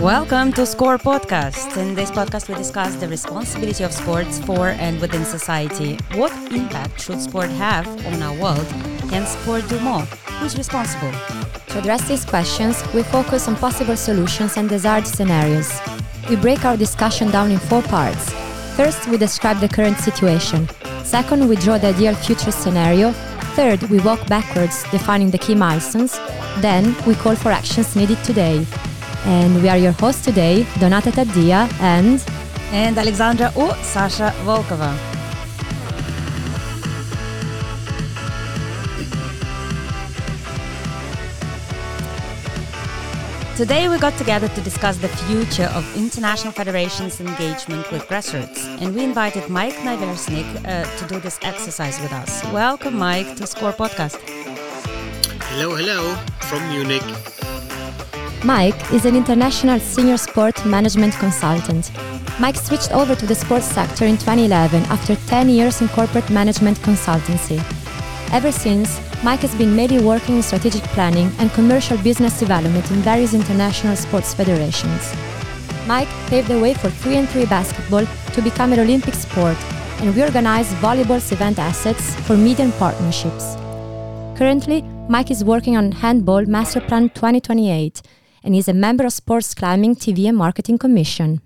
Welcome to Score Podcast. In this podcast, we discuss the responsibility of sports for and within society. What impact should sport have on our world? Can sport do more? Who's responsible? To address these questions, we focus on possible solutions and desired scenarios. We break our discussion down in four parts. First, we describe the current situation. Second, we draw the ideal future scenario. Third, we walk backwards, defining the key milestones. Then, we call for actions needed today. And we are your hosts today, Donata Taddia and And Alexandra O. Sasha Volkova. Today we got together to discuss the future of international federations' engagement with grassroots, and we invited Mike Naversnik uh, to do this exercise with us. Welcome, Mike, to Score Podcast. Hello, hello from Munich. Mike is an international senior sport management consultant. Mike switched over to the sports sector in 2011 after 10 years in corporate management consultancy. Ever since, Mike has been mainly working in strategic planning and commercial business development in various international sports federations. Mike paved the way for 3 and 3 basketball to become an Olympic sport and reorganized volleyball's event assets for media and partnerships. Currently, Mike is working on Handball Master Plan 2028 and is a member of Sports Climbing TV and Marketing Commission.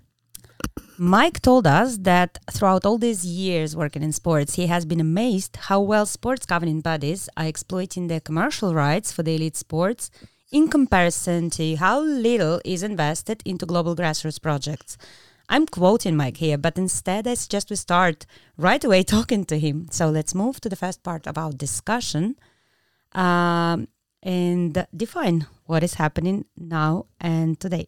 Mike told us that throughout all these years working in sports, he has been amazed how well sports governing bodies are exploiting their commercial rights for the elite sports in comparison to how little is invested into global grassroots projects. I'm quoting Mike here, but instead I suggest we start right away talking to him. So let's move to the first part of our discussion um, and define what is happening now and today.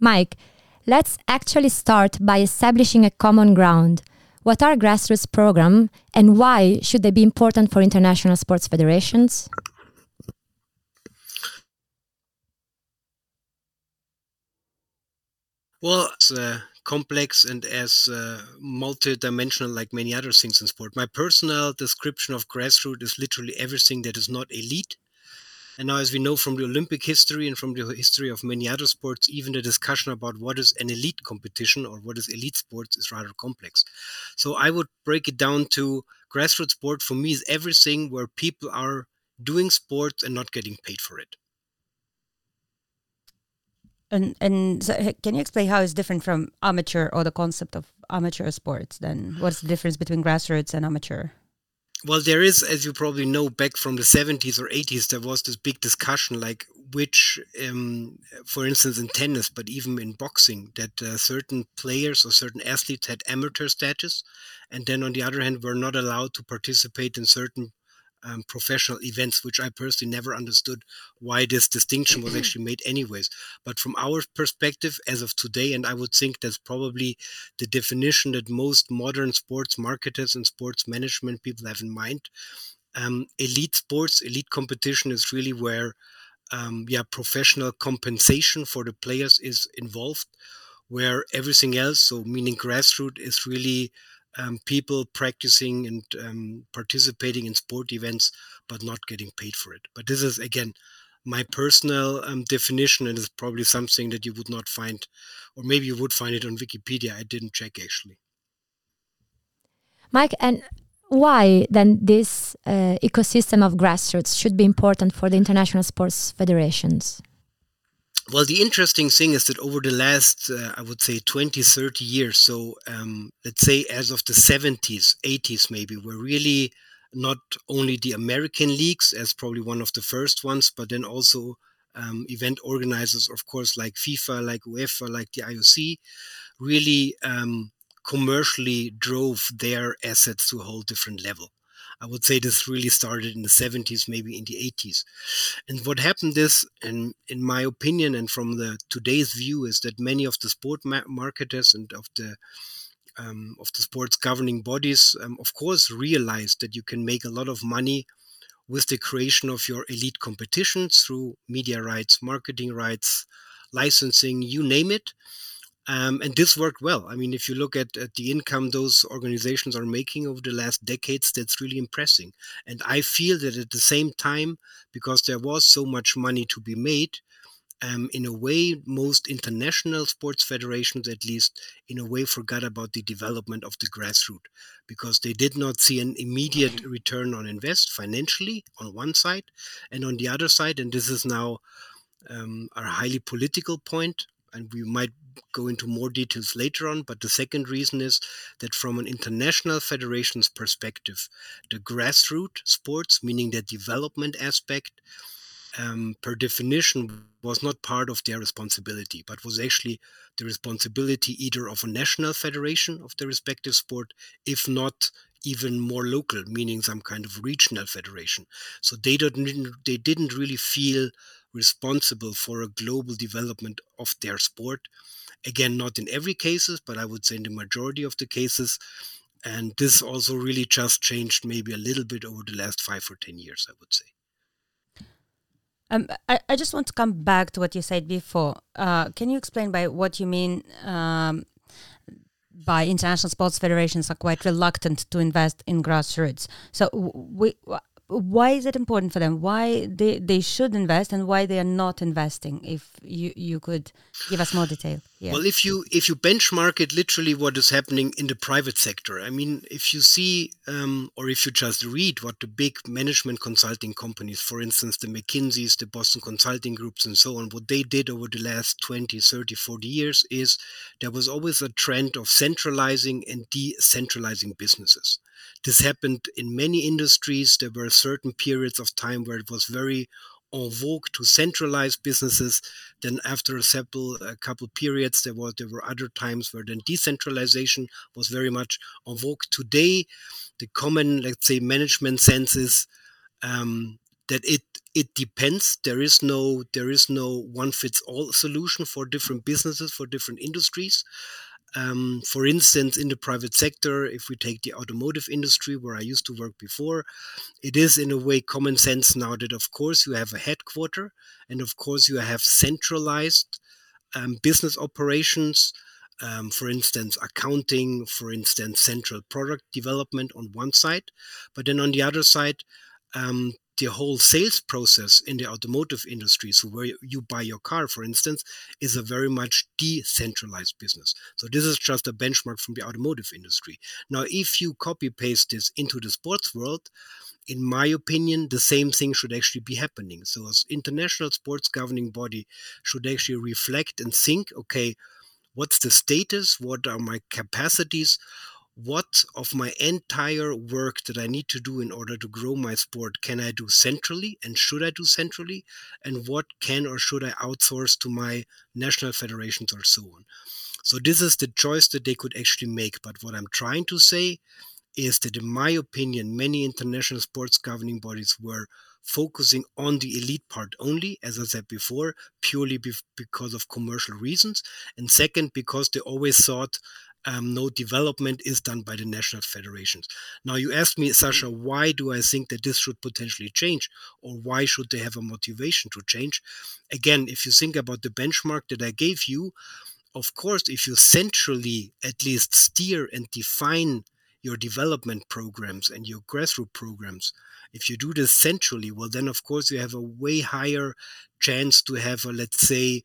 Mike, let's actually start by establishing a common ground. What are grassroots programs and why should they be important for international sports federations? Well, it's uh, complex and as uh, multi-dimensional like many other things in sport. My personal description of grassroots is literally everything that is not elite. And now, as we know from the Olympic history and from the history of many other sports, even the discussion about what is an elite competition or what is elite sports is rather complex. So I would break it down to grassroots sport for me is everything where people are doing sports and not getting paid for it. And and so can you explain how it's different from amateur or the concept of amateur sports? Then what's the difference between grassroots and amateur? Well, there is, as you probably know, back from the 70s or 80s, there was this big discussion, like which, um, for instance, in tennis, but even in boxing, that uh, certain players or certain athletes had amateur status, and then on the other hand, were not allowed to participate in certain um, professional events, which I personally never understood why this distinction was actually made, anyways. But from our perspective, as of today, and I would think that's probably the definition that most modern sports marketers and sports management people have in mind. Um, elite sports, elite competition is really where, um, yeah, professional compensation for the players is involved, where everything else, so meaning grassroots, is really um, people practicing and um, participating in sport events but not getting paid for it. But this is again my personal um, definition, and it's probably something that you would not find, or maybe you would find it on Wikipedia. I didn't check actually. Mike, and why then this uh, ecosystem of grassroots should be important for the international sports federations? Well, the interesting thing is that over the last, uh, I would say, 20, 30 years, so um, let's say as of the 70s, 80s maybe, were really not only the American leagues as probably one of the first ones, but then also um, event organizers, of course, like FIFA, like UEFA, like the IOC, really um, commercially drove their assets to a whole different level. I would say this really started in the 70s, maybe in the 80s. And what happened is, in, in my opinion, and from the today's view, is that many of the sport ma- marketers and of the um, of the sports governing bodies, um, of course, realized that you can make a lot of money with the creation of your elite competitions through media rights, marketing rights, licensing, you name it. Um, and this worked well. I mean, if you look at, at the income those organizations are making over the last decades, that's really impressive. And I feel that at the same time, because there was so much money to be made, um, in a way, most international sports federations, at least, in a way, forgot about the development of the grassroots because they did not see an immediate return on invest financially on one side, and on the other side, and this is now um, a highly political point, and we might go into more details later on. But the second reason is that from an international federation's perspective, the grassroots sports, meaning the development aspect, um, per definition was not part of their responsibility, but was actually the responsibility either of a national federation of the respective sport, if not even more local, meaning some kind of regional federation. So they didn't they didn't really feel responsible for a global development of their sport. Again, not in every cases, but I would say in the majority of the cases. And this also really just changed maybe a little bit over the last five or ten years, I would say. Um, I, I just want to come back to what you said before. Uh, can you explain by what you mean um, by international sports federations are quite reluctant to invest in grassroots? So we why is it important for them? Why they, they should invest and why they are not investing? If you, you could give us more detail. Yeah. Well, if you if you benchmark it, literally what is happening in the private sector. I mean, if you see um, or if you just read what the big management consulting companies, for instance, the McKinseys, the Boston Consulting Groups, and so on, what they did over the last 20, 30, 40 years is there was always a trend of centralizing and decentralizing businesses. This happened in many industries. There were certain periods of time where it was very en vogue to centralize businesses. Then after a couple, a couple periods, there was there were other times where then decentralization was very much en vogue. Today, the common let's say management sense is um, that it it depends. There is no there is no one fits all solution for different businesses for different industries. Um, for instance, in the private sector, if we take the automotive industry where I used to work before, it is in a way common sense now that, of course, you have a headquarter and, of course, you have centralized um, business operations. Um, for instance, accounting, for instance, central product development on one side. But then on the other side, um, the whole sales process in the automotive industry, so where you buy your car, for instance, is a very much decentralized business. So this is just a benchmark from the automotive industry. Now, if you copy paste this into the sports world, in my opinion, the same thing should actually be happening. So, as international sports governing body should actually reflect and think, okay, what's the status? What are my capacities? What of my entire work that I need to do in order to grow my sport can I do centrally and should I do centrally? And what can or should I outsource to my national federations or so on? So, this is the choice that they could actually make. But what I'm trying to say is that, in my opinion, many international sports governing bodies were focusing on the elite part only, as I said before, purely be- because of commercial reasons. And second, because they always thought um, no development is done by the national federations. Now, you asked me, Sasha, why do I think that this should potentially change, or why should they have a motivation to change? Again, if you think about the benchmark that I gave you, of course, if you centrally at least steer and define your development programs and your grassroots programs, if you do this centrally, well, then of course you have a way higher chance to have a, let's say,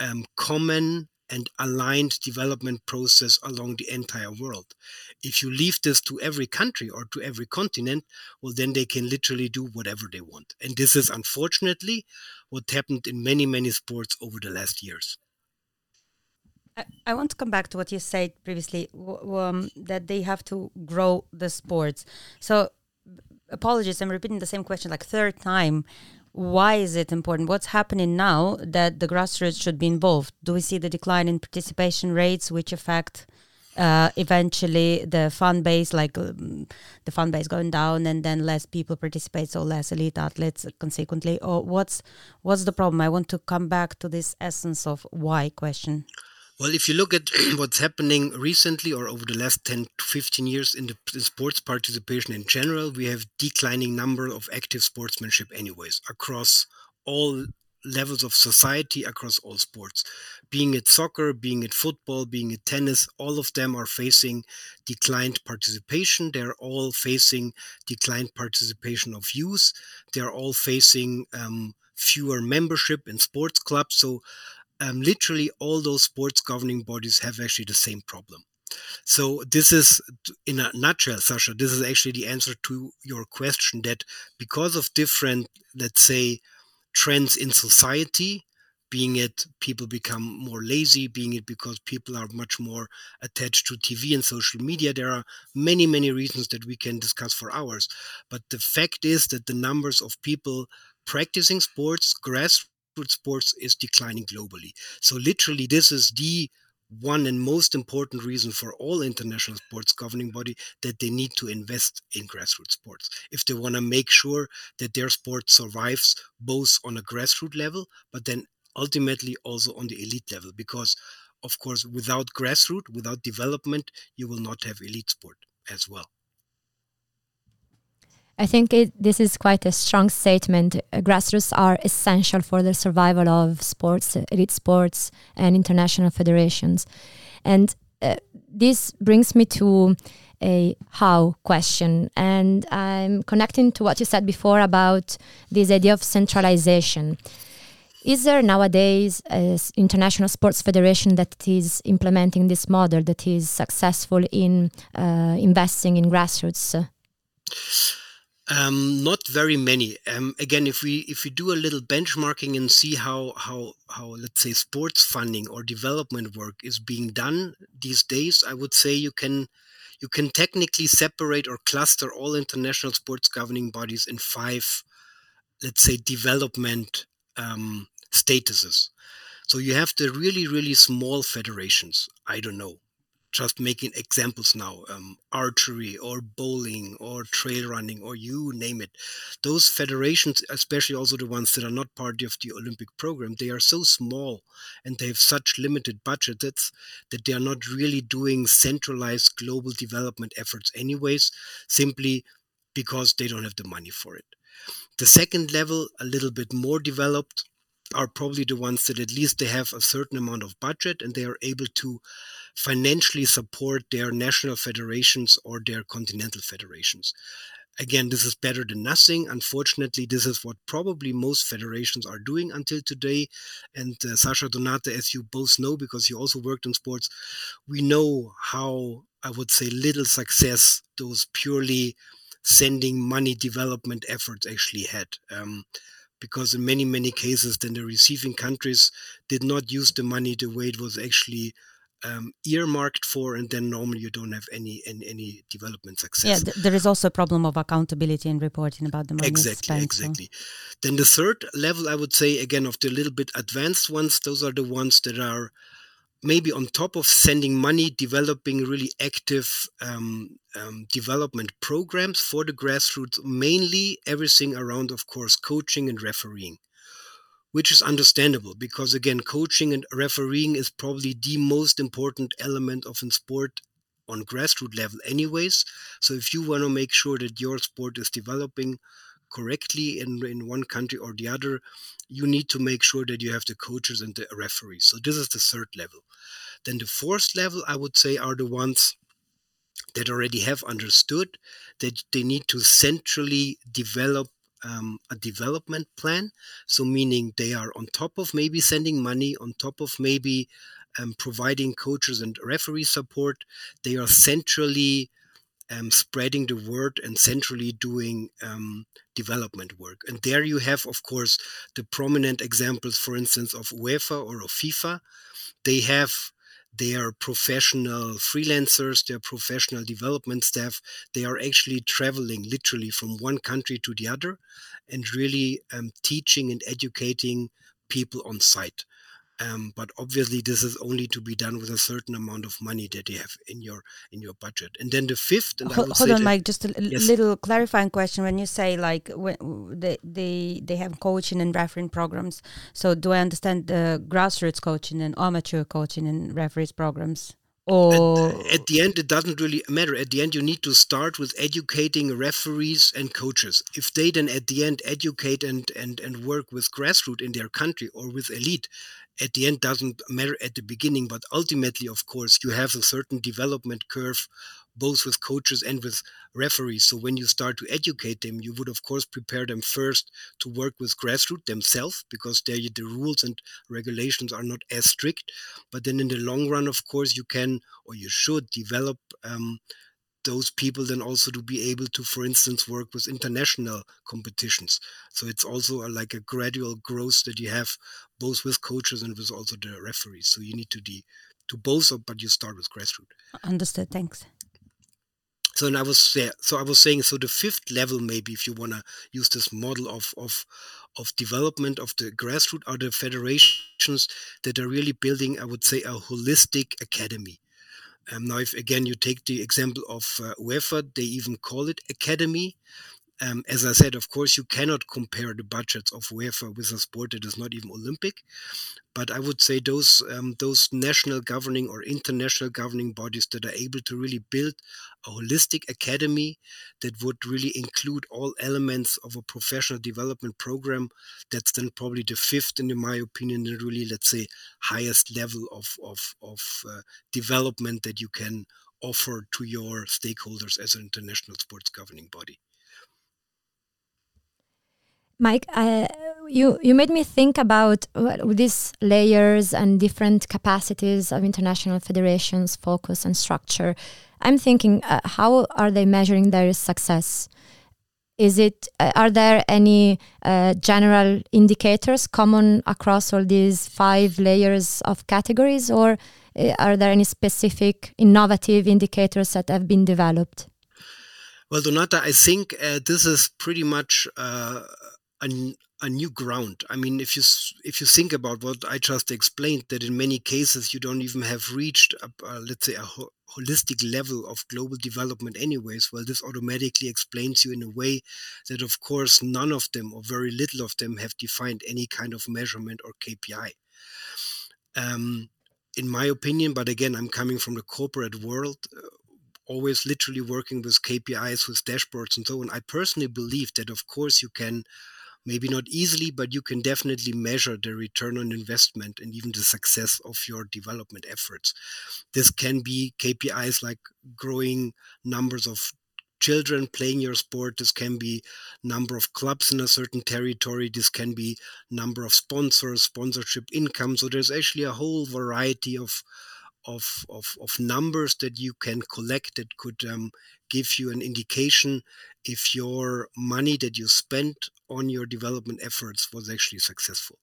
um, common and aligned development process along the entire world. If you leave this to every country or to every continent, well, then they can literally do whatever they want. And this is unfortunately what happened in many, many sports over the last years. I, want to come back to what you said previously um, that they have to grow the sports. So, apologies, I'm repeating the same question like third time why is it important? What's happening now that the grassroots should be involved? Do we see the decline in participation rates, which affect uh, eventually the fan base, like um, the fan base going down, and then less people participate, so less elite athletes consequently? Or what's what's the problem? I want to come back to this essence of why question. Well, if you look at what's happening recently or over the last 10 to 15 years in the sports participation in general, we have declining number of active sportsmanship anyways across all levels of society across all sports. Being it soccer, being it football, being it tennis, all of them are facing declined participation. They're all facing declined participation of youth. They're all facing um, fewer membership in sports clubs. So, um, literally, all those sports governing bodies have actually the same problem. So this is, in a nutshell, Sasha, this is actually the answer to your question that because of different, let's say, trends in society, being it people become more lazy, being it because people are much more attached to TV and social media. There are many, many reasons that we can discuss for hours. But the fact is that the numbers of people practicing sports, grassroots sports, is declining globally. So, literally, this is the one and most important reason for all international sports governing body that they need to invest in grassroots sports if they want to make sure that their sport survives both on a grassroots level but then ultimately also on the elite level because of course without grassroots without development you will not have elite sport as well I think it, this is quite a strong statement. Uh, grassroots are essential for the survival of sports, uh, elite sports, and international federations. And uh, this brings me to a how question. And I'm connecting to what you said before about this idea of centralization. Is there nowadays an international sports federation that is implementing this model that is successful in uh, investing in grassroots? Um, not very many. Um, again, if we if we do a little benchmarking and see how how how let's say sports funding or development work is being done these days, I would say you can you can technically separate or cluster all international sports governing bodies in five, let's say, development um, statuses. So you have the really really small federations. I don't know just making examples now um, archery or bowling or trail running or you name it. Those federations especially also the ones that are not part of the olympic program they are so small and they have such limited budgets that they are not really doing centralized global development efforts anyways simply because they don't have the money for it. The second level a little bit more developed are probably the ones that at least they have a certain amount of budget and they are able to financially support their national federations or their continental federations. Again, this is better than nothing. Unfortunately, this is what probably most federations are doing until today. And uh, Sasha Donata, as you both know, because you also worked in sports, we know how, I would say, little success those purely sending money development efforts actually had. Um, because in many, many cases, then the receiving countries did not use the money the way it was actually um, earmarked for, and then normally you don't have any any, any development success. Yeah, th- there is also a problem of accountability and reporting about the money exactly, spent, exactly. So. Then the third level, I would say, again, of the little bit advanced ones, those are the ones that are maybe on top of sending money, developing really active um, um, development programs for the grassroots, mainly everything around, of course, coaching and refereeing which is understandable because again coaching and refereeing is probably the most important element of a sport on grassroots level anyways. So if you want to make sure that your sport is developing correctly in, in one country or the other you need to make sure that you have the coaches and the referees. So this is the third level. Then the fourth level i would say are the ones that already have understood that they need to centrally develop um, a development plan. So, meaning they are on top of maybe sending money, on top of maybe um, providing coaches and referee support, they are centrally um, spreading the word and centrally doing um, development work. And there you have, of course, the prominent examples, for instance, of UEFA or of FIFA. They have they are professional freelancers, they are professional development staff. They are actually traveling literally from one country to the other and really um, teaching and educating people on site. Um, but obviously, this is only to be done with a certain amount of money that you have in your in your budget. And then the fifth, and hold, hold on, Mike, just a yes. little clarifying question. When you say like when they they they have coaching and refereeing programs, so do I understand the grassroots coaching and amateur coaching and referees programs or at, at, the end it doesn't really matter at the end you need to start with educating referees and coaches if they then at the end educate and and and work with grassroots in their country or with elite at the end doesn't matter at the beginning but ultimately of course you have a certain development curve both with coaches and with referees. So when you start to educate them, you would of course prepare them first to work with grassroots themselves because there the rules and regulations are not as strict. But then in the long run, of course, you can or you should develop um, those people then also to be able to, for instance, work with international competitions. So it's also a, like a gradual growth that you have both with coaches and with also the referees. So you need to de- to both, but you start with grassroots. Understood. Thanks. So and I was yeah, so I was saying so the fifth level maybe if you want to use this model of of of development of the grassroots are the federations that are really building I would say a holistic academy. Um, now if again you take the example of uh, UEFA they even call it academy. Um, as I said, of course, you cannot compare the budgets of UEFA with a sport that is not even Olympic but I would say those um, those national governing or international governing bodies that are able to really build a holistic academy that would really include all elements of a professional development program. That's then probably the fifth, in my opinion, the really let's say highest level of of of uh, development that you can offer to your stakeholders as an international sports governing body. Mike, uh, you you made me think about these layers and different capacities of international federations, focus and structure. I'm thinking, uh, how are they measuring their success? Is it uh, are there any uh, general indicators common across all these five layers of categories, or uh, are there any specific innovative indicators that have been developed? Well, Donata, I think uh, this is pretty much a, a new ground. I mean, if you if you think about what I just explained, that in many cases you don't even have reached, a, a, let's say, a ho- holistic level of global development, anyways. Well, this automatically explains you in a way that, of course, none of them or very little of them have defined any kind of measurement or KPI. Um, in my opinion, but again, I'm coming from the corporate world. Uh, always literally working with KPIs, with dashboards, and so on. I personally believe that, of course, you can maybe not easily, but you can definitely measure the return on investment and even the success of your development efforts. This can be KPIs like growing numbers of children playing your sport. This can be number of clubs in a certain territory. This can be number of sponsors sponsorship income. So there's actually a whole variety of of, of, of numbers that you can collect that could um, give you an indication if your money that you spent on your development efforts was actually successful.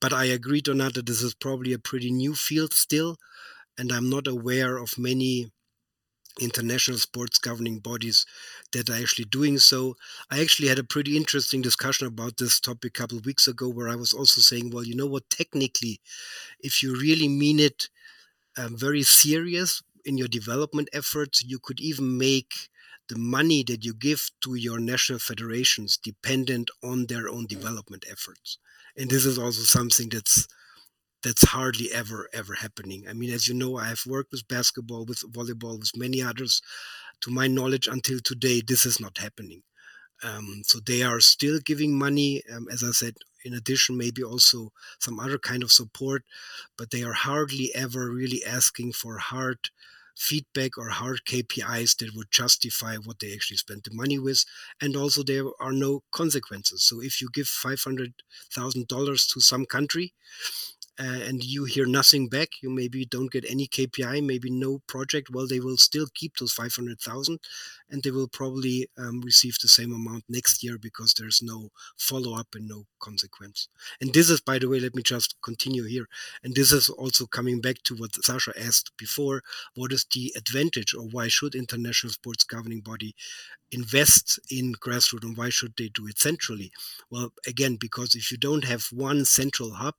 But I agree, Donata, this is probably a pretty new field still, and I'm not aware of many international sports governing bodies that are actually doing so. I actually had a pretty interesting discussion about this topic a couple of weeks ago where I was also saying, well, you know what, technically, if you really mean it, um, very serious in your development efforts. You could even make the money that you give to your national federations dependent on their own development efforts. And this is also something that's that's hardly ever ever happening. I mean, as you know, I have worked with basketball, with volleyball, with many others. To my knowledge, until today, this is not happening. Um, so they are still giving money, um, as I said, in addition, maybe also some other kind of support, but they are hardly ever really asking for hard feedback or hard KPIs that would justify what they actually spent the money with. And also, there are no consequences. So if you give $500,000 to some country, uh, and you hear nothing back, you maybe don't get any KPI, maybe no project, well, they will still keep those 500,000 and they will probably um, receive the same amount next year because there's no follow up and no consequence. And this is, by the way, let me just continue here. And this is also coming back to what Sasha asked before what is the advantage or why should international sports governing body invest in grassroots and why should they do it centrally? Well, again, because if you don't have one central hub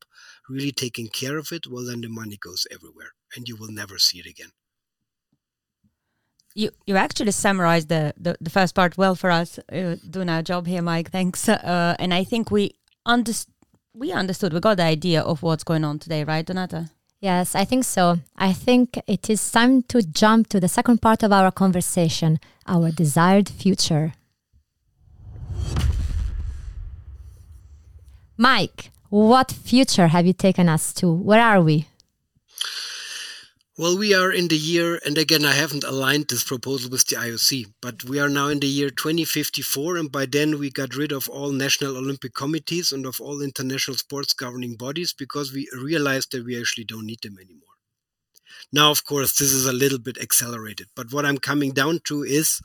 really taking care of it, well, then the money goes everywhere and you will never see it again. You you actually summarized the, the, the first part well for us uh, doing our job here, Mike. Thanks. Uh, and I think we understood we understood we got the idea of what's going on today, right, Donata? Yes, I think so. I think it is time to jump to the second part of our conversation our desired future. Mike, what future have you taken us to? Where are we? Well, we are in the year, and again, I haven't aligned this proposal with the IOC, but we are now in the year 2054, and by then we got rid of all national Olympic committees and of all international sports governing bodies because we realized that we actually don't need them anymore. Now, of course, this is a little bit accelerated, but what I'm coming down to is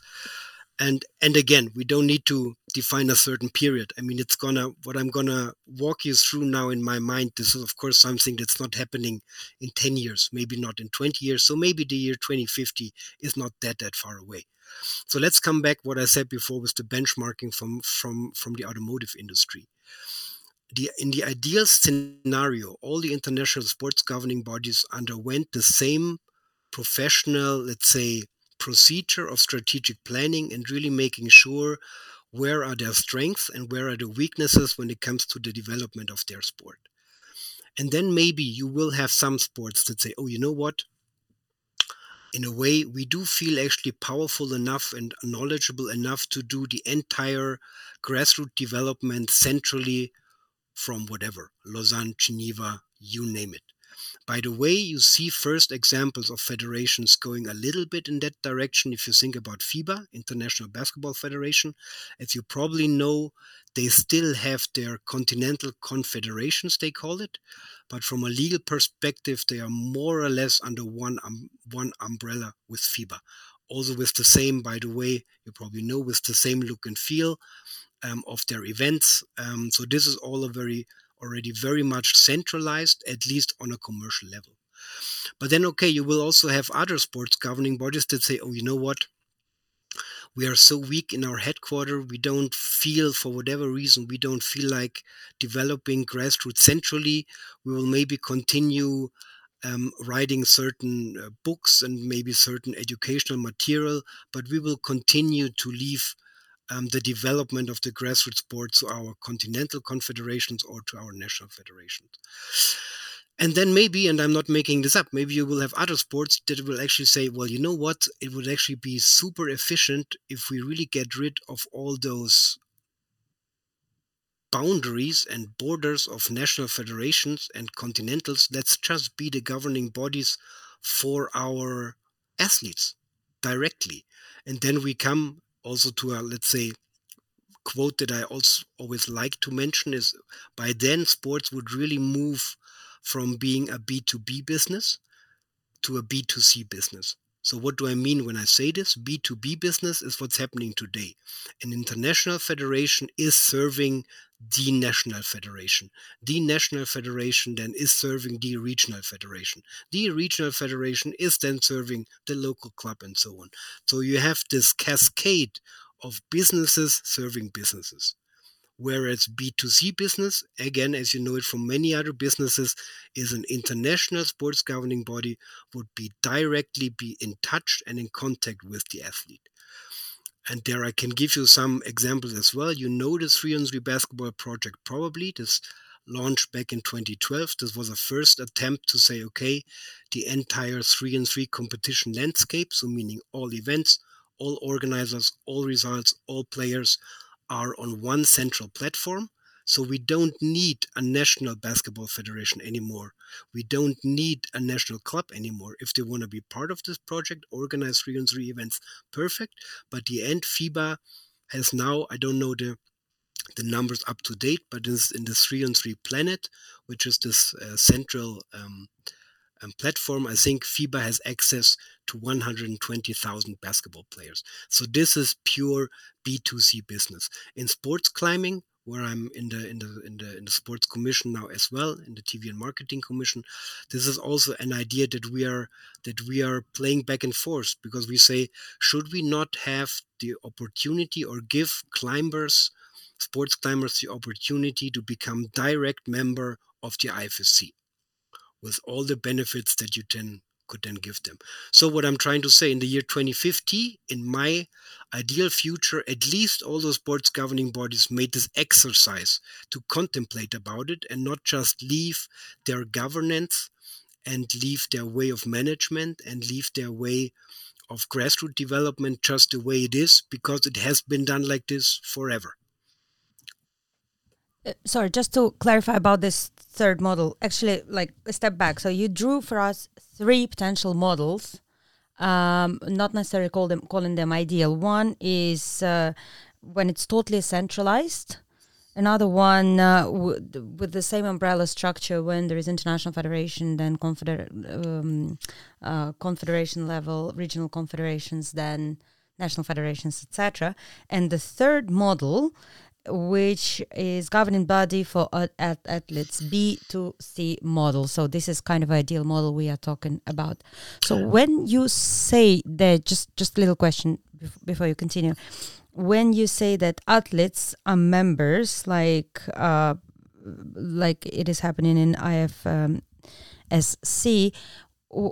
and and again we don't need to define a certain period. I mean it's gonna what i'm gonna walk you through now in my mind this is of course something that's not happening in 10 years maybe not in 20 years. So maybe the year 2050 is not that that far away. So let's come back what i said before with the benchmarking from from from the automotive industry. The, in the ideal scenario all the international sports governing bodies underwent the same professional let's say procedure of strategic planning and really making sure where are their strengths and where are the weaknesses when it comes to the development of their sport. And then maybe you will have some sports that say, oh, you know what? In a way, we do feel actually powerful enough and knowledgeable enough to do the entire grassroots development centrally from whatever, Lausanne, Geneva, you name it. By the way, you see first examples of federations going a little bit in that direction. If you think about FIBA, International Basketball Federation, as you probably know, they still have their continental confederations, they call it. But from a legal perspective, they are more or less under one, um, one umbrella with FIBA. Also, with the same, by the way, you probably know, with the same look and feel um, of their events. Um, so, this is all a very already very much centralized, at least on a commercial level. But then, okay, you will also have other sports governing bodies that say, oh, you know what? We are so weak in our headquarters. We don't feel, for whatever reason, we don't feel like developing grassroots centrally. We will maybe continue um, writing certain uh, books and maybe certain educational material, but we will continue to leave um, the development of the grassroots sport to our continental confederations or to our national federations. And then maybe, and I'm not making this up, maybe you will have other sports that will actually say, well, you know what? It would actually be super efficient if we really get rid of all those boundaries and borders of national federations and continentals. Let's just be the governing bodies for our athletes directly. And then we come also to a let's say quote that I also always like to mention is by then sports would really move from being a B2B business to a B2C business. So, what do I mean when I say this? B2B business is what's happening today. An international federation is serving the national federation. The national federation then is serving the regional federation. The regional federation is then serving the local club and so on. So, you have this cascade of businesses serving businesses. Whereas B2C business, again, as you know it from many other businesses, is an international sports governing body, would be directly be in touch and in contact with the athlete. And there I can give you some examples as well. You know the 3 on 3 basketball project probably. This launched back in 2012. This was a first attempt to say, okay, the entire 3 and 3 competition landscape, so meaning all events, all organizers, all results, all players are on one central platform. So we don't need a national basketball federation anymore. We don't need a national club anymore. If they want to be part of this project, organize three on three events, perfect. But the end FIBA has now, I don't know the the numbers up to date, but is in the three on three planet, which is this uh, central um, platform, I think FIBA has access to 120,000 basketball players. So this is pure B2C business. In sports climbing, where I'm in the in the in the in the sports commission now as well, in the TV and marketing commission, this is also an idea that we are that we are playing back and forth because we say, should we not have the opportunity or give climbers, sports climbers, the opportunity to become direct member of the IFSC? With all the benefits that you then could then give them. So what I'm trying to say in the year 2050, in my ideal future, at least all those boards governing bodies made this exercise to contemplate about it and not just leave their governance and leave their way of management and leave their way of grassroots development just the way it is because it has been done like this forever. Sorry, just to clarify about this third model, actually, like a step back. So you drew for us three potential models, um, not necessarily call them calling them ideal. One is uh, when it's totally centralized. Another one uh, w- with the same umbrella structure when there is international federation, then confeder- um, uh, confederation level, regional confederations, then national federations, etc. And the third model which is governing body for athletes B to C model. So this is kind of ideal model we are talking about. So when you say that, just just a little question before you continue, when you say that athletes are members, like uh, like it is happening in IFSC, um,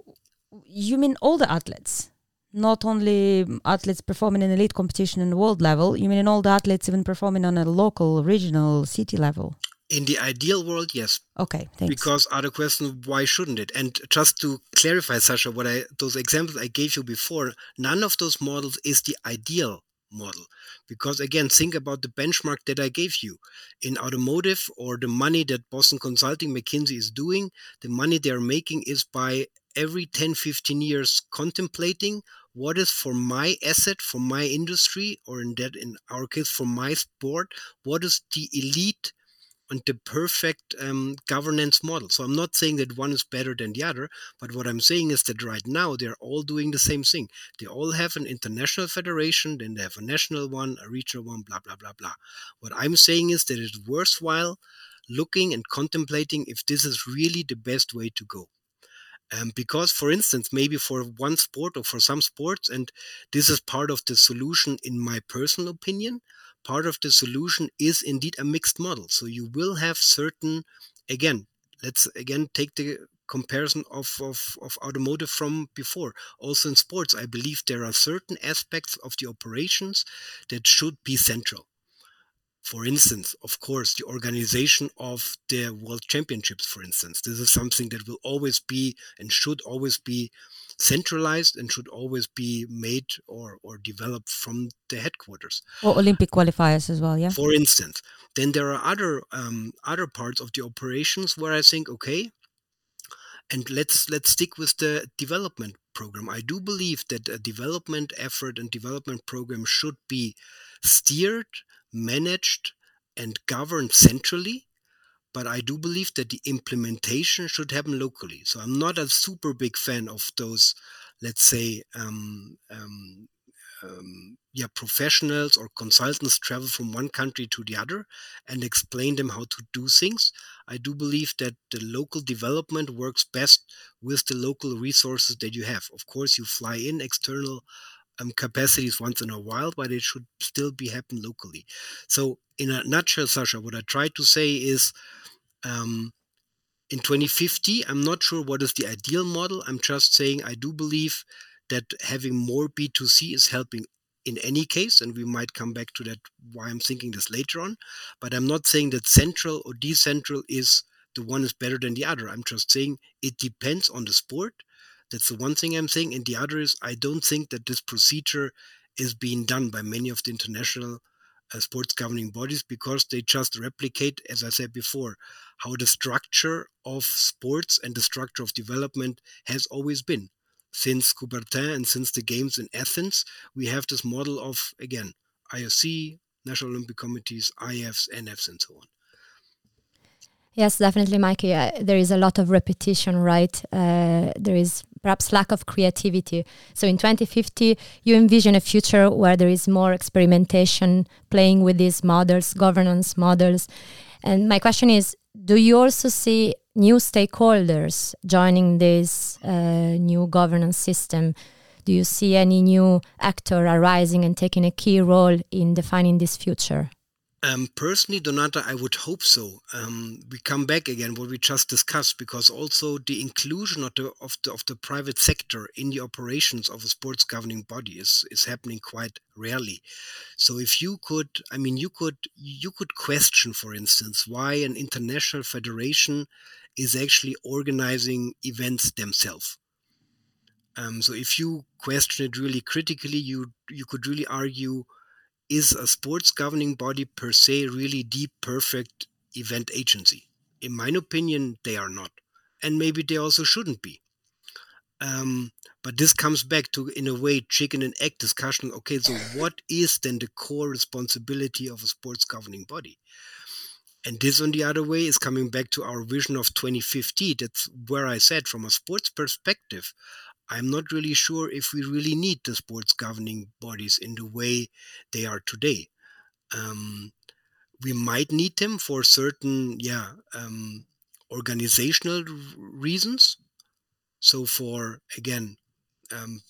you mean all the athletes? Not only athletes performing in elite competition and world level, you mean in all the athletes even performing on a local, regional, city level? In the ideal world, yes. Okay, thanks. Because other question, why shouldn't it? And just to clarify, Sasha, what I those examples I gave you before, none of those models is the ideal model. Because again, think about the benchmark that I gave you in automotive or the money that Boston Consulting McKinsey is doing, the money they're making is by every 10, 15 years contemplating what is for my asset, for my industry, or in that, in our case, for my sport, what is the elite and the perfect um, governance model. So I'm not saying that one is better than the other, but what I'm saying is that right now they're all doing the same thing. They all have an international federation, then they have a national one, a regional one, blah, blah, blah, blah. What I'm saying is that it's worthwhile looking and contemplating if this is really the best way to go. Um, because, for instance, maybe for one sport or for some sports, and this is part of the solution, in my personal opinion, part of the solution is indeed a mixed model. So you will have certain, again, let's again take the comparison of, of, of automotive from before. Also in sports, I believe there are certain aspects of the operations that should be central for instance, of course, the organization of the world championships, for instance, this is something that will always be and should always be centralized and should always be made or, or developed from the headquarters. Or Olympic qualifiers as well, yeah. For instance, then there are other um, other parts of the operations where I think, okay, and let's let's stick with the development program. I do believe that a development effort and development program should be steered managed and governed centrally, but I do believe that the implementation should happen locally. So I'm not a super big fan of those, let's say, um, um, um, yeah, professionals or consultants travel from one country to the other and explain them how to do things. I do believe that the local development works best with the local resources that you have. Of course, you fly in external um, capacities once in a while, but it should still be happen locally. So, in a nutshell, Sasha, what I try to say is, um, in 2050, I'm not sure what is the ideal model. I'm just saying I do believe that having more B2C is helping in any case, and we might come back to that why I'm thinking this later on. But I'm not saying that central or decentral is the one is better than the other. I'm just saying it depends on the sport that's the one thing I'm saying. And the other is, I don't think that this procedure is being done by many of the international uh, sports governing bodies because they just replicate, as I said before, how the structure of sports and the structure of development has always been. Since Coubertin and since the games in Athens, we have this model of, again, IOC, National Olympic Committees, IFs, NFs, and so on. Yes, definitely, Mikey. Uh, there is a lot of repetition, right? Uh, there is perhaps lack of creativity. So in 2050, you envision a future where there is more experimentation, playing with these models, governance models. And my question is do you also see new stakeholders joining this uh, new governance system? Do you see any new actor arising and taking a key role in defining this future? Um, personally, Donata, I would hope so. Um, we come back again what we just discussed because also the inclusion of the, of the of the private sector in the operations of a sports governing body is is happening quite rarely. So if you could, I mean, you could you could question, for instance, why an international federation is actually organizing events themselves. Um, so if you question it really critically, you you could really argue: Is a sports governing body per se really the perfect event agency? In my opinion, they are not, and maybe they also shouldn't be. Um, but this comes back to, in a way, chicken and egg discussion. Okay, so what is then the core responsibility of a sports governing body? And this, on the other way, is coming back to our vision of 2050. That's where I said, from a sports perspective, I'm not really sure if we really need the sports governing bodies in the way they are today. Um, we might need them for certain, yeah, um, organizational reasons. So, for again, um,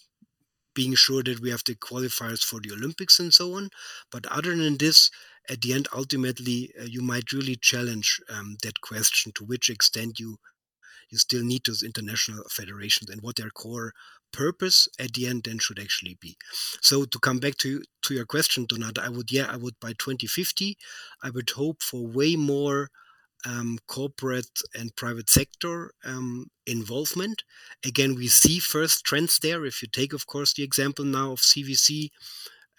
being sure that we have the qualifiers for the Olympics and so on. But other than this, at the end, ultimately, uh, you might really challenge um, that question to which extent you you still need those international federations and what their core purpose at the end then should actually be. So to come back to to your question, Donata, I would yeah, I would by 2050, I would hope for way more um, corporate and private sector um, involvement. Again, we see first trends there. If you take, of course, the example now of CVC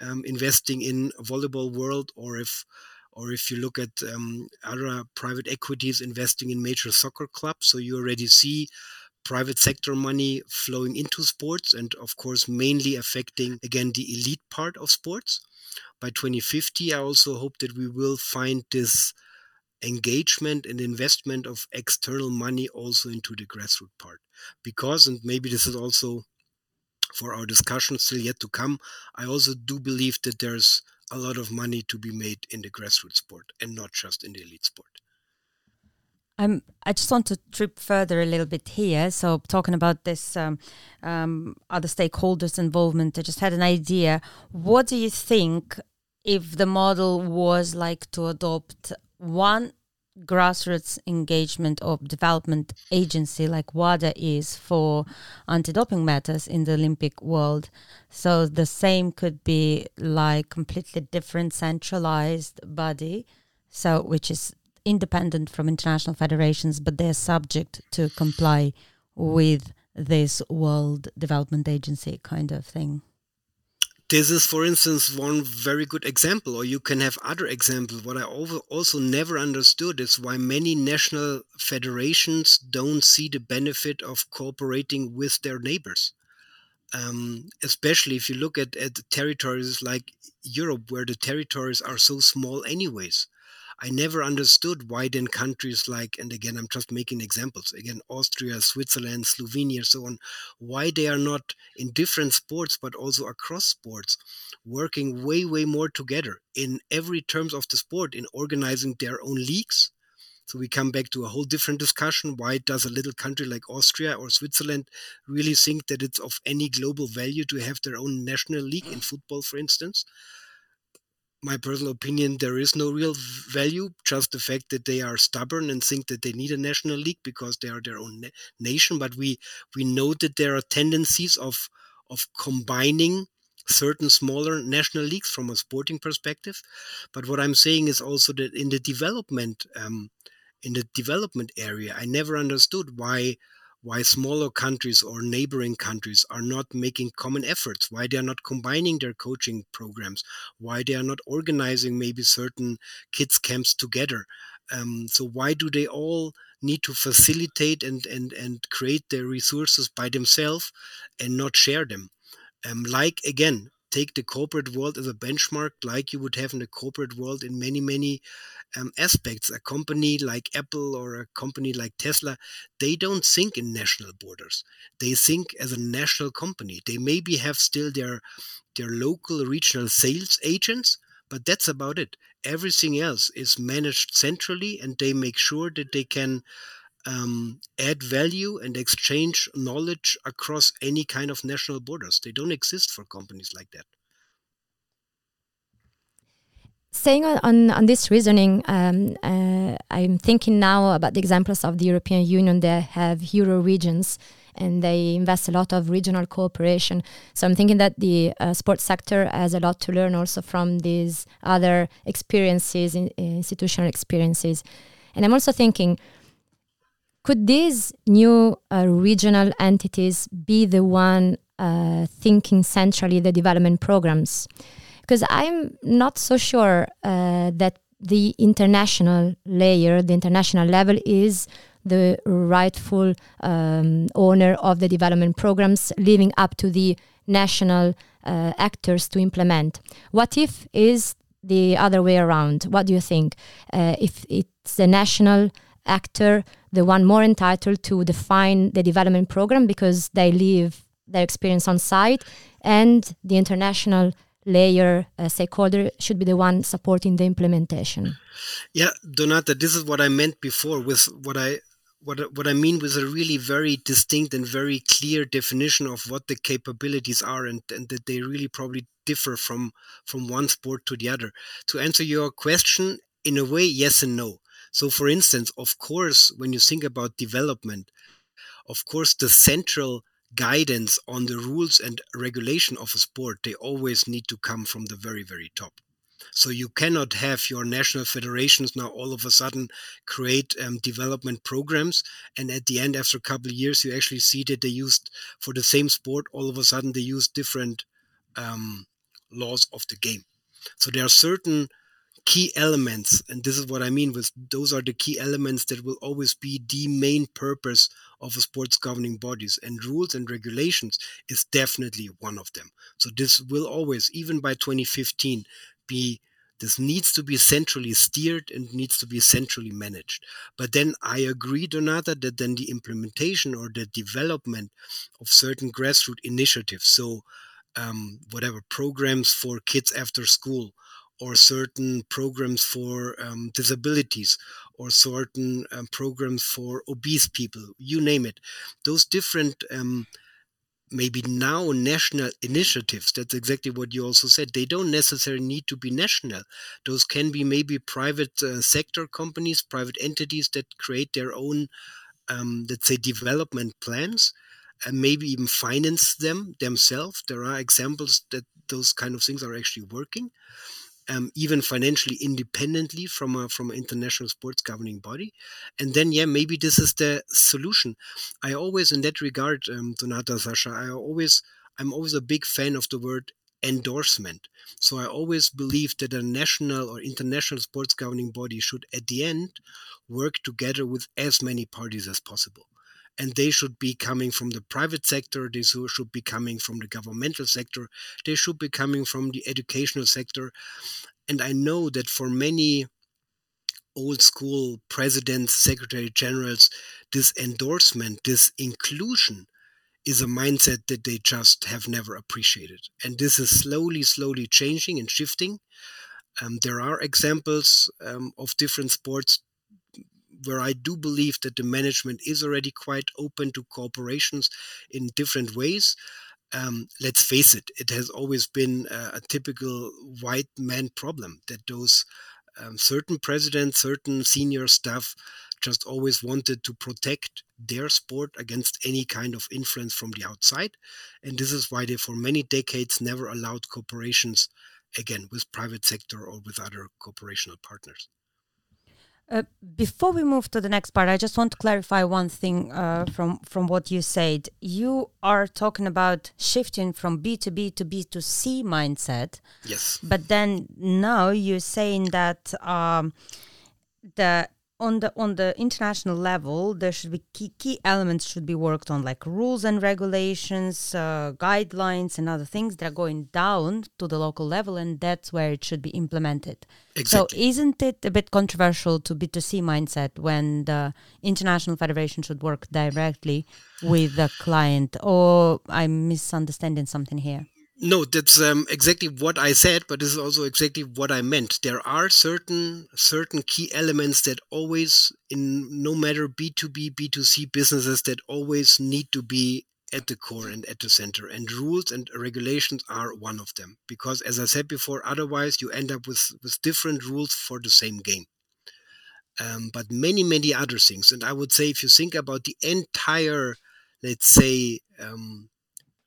um, investing in volleyball world, or if or if you look at um, other private equities investing in major soccer clubs, so you already see private sector money flowing into sports and of course mainly affecting again the elite part of sports. By 2050 i also hope that we will find this engagement and investment of external money also into the grassroots part. Because and maybe this is also for our discussion still yet to come i also do believe that there's a lot of money to be made in the grassroots sport and not just in the elite sport um, I just want to trip further a little bit here. So, talking about this um, um, other stakeholders' involvement, I just had an idea. What do you think if the model was like to adopt one grassroots engagement of development agency like WADA is for anti-doping matters in the Olympic world. So the same could be like completely different centralized body, so which is independent from international federations, but they're subject to comply with this World Development Agency kind of thing. This is, for instance, one very good example, or you can have other examples. What I also never understood is why many national federations don't see the benefit of cooperating with their neighbors. Um, especially if you look at, at territories like Europe, where the territories are so small, anyways. I never understood why then countries like, and again, I'm just making examples, again, Austria, Switzerland, Slovenia, so on, why they are not in different sports, but also across sports, working way, way more together in every terms of the sport, in organizing their own leagues. So we come back to a whole different discussion. Why does a little country like Austria or Switzerland really think that it's of any global value to have their own national league in football, for instance? My personal opinion, there is no real value. Just the fact that they are stubborn and think that they need a national league because they are their own na- nation. But we we know that there are tendencies of of combining certain smaller national leagues from a sporting perspective. But what I'm saying is also that in the development um, in the development area, I never understood why why smaller countries or neighboring countries are not making common efforts, why they are not combining their coaching programs, why they are not organizing maybe certain kids camps together. Um, so why do they all need to facilitate and, and, and create their resources by themselves and not share them? Um, like again, take the corporate world as a benchmark, like you would have in the corporate world in many, many um, aspects. A company like Apple or a company like Tesla, they don't think in national borders. They think as a national company. They maybe have still their their local regional sales agents, but that's about it. Everything else is managed centrally, and they make sure that they can um, add value and exchange knowledge across any kind of national borders. They don't exist for companies like that. Saying on, on, on this reasoning, um, uh, I'm thinking now about the examples of the European Union that have Euro regions and they invest a lot of regional cooperation. So I'm thinking that the uh, sports sector has a lot to learn also from these other experiences, in, institutional experiences. And I'm also thinking could these new uh, regional entities be the one uh, thinking centrally the development programs? Because I'm not so sure uh, that the international layer, the international level, is the rightful um, owner of the development programs, leaving up to the national uh, actors to implement. What if is the other way around? What do you think? Uh, if it's the national actor, the one more entitled to define the development program because they live their experience on site, and the international layer uh, stakeholder should be the one supporting the implementation. Yeah, Donata, this is what I meant before with what I what what I mean with a really very distinct and very clear definition of what the capabilities are, and, and that they really probably differ from from one sport to the other. To answer your question, in a way, yes and no. So, for instance, of course, when you think about development, of course, the central guidance on the rules and regulation of a sport, they always need to come from the very, very top. So you cannot have your national federations now all of a sudden create um, development programs, and at the end, after a couple of years, you actually see that they used for the same sport. All of a sudden, they use different um, laws of the game. So there are certain key elements, and this is what I mean with those are the key elements that will always be the main purpose of a sports governing bodies and rules and regulations is definitely one of them. So this will always, even by 2015, be this needs to be centrally steered and needs to be centrally managed. But then I agree, Donata, that then the implementation or the development of certain grassroots initiatives, so um, whatever programs for kids after school, or certain programs for um, disabilities, or certain um, programs for obese people, you name it. Those different um, maybe now national initiatives that's exactly what you also said they don't necessarily need to be national. Those can be maybe private uh, sector companies private entities that create their own um, let's say development plans and maybe even finance them themselves. There are examples that those kind of things are actually working um, even financially independently from a from an international sports governing body. And then yeah maybe this is the solution. I always in that regard um, donata sasha i always i'm always a big fan of the word endorsement. So i always believe that a national or international sports governing body should at the end work together with as many parties as possible and they should be coming from the private sector they should be coming from the governmental sector they should be coming from the educational sector. And i know that for many old school presidents secretary generals this endorsement this inclusion is a mindset that they just have never appreciated. And this is slowly slowly changing and shifting. Um, there are examples um, of different sports where I do believe that the management is already quite open to corporations in different ways. Um, let's face it, it has always been a, a typical white man problem that those um, certain presidents, certain senior staff just always wanted to protect their sport against any kind of influence from the outside. And this is why they, for many decades, never allowed corporations, again with private sector or with other corporational partners. Uh, before we move to the next part, I just want to clarify one thing uh, from from what you said. You are talking about shifting from B two B to B two C mindset. Yes. But then now you're saying that um, the on the on the international level there should be key, key elements should be worked on like rules and regulations uh, guidelines and other things that are going down to the local level and that's where it should be implemented. Exactly. so isn't it a bit controversial to b2c mindset when the international federation should work directly with the client? Or i'm misunderstanding something here no, that's um, exactly what I said, but this is also exactly what I meant. There are certain certain key elements that always, in no matter B two B, B two C businesses, that always need to be at the core and at the center. And rules and regulations are one of them, because as I said before, otherwise you end up with with different rules for the same game. Um, but many many other things, and I would say if you think about the entire, let's say. Um,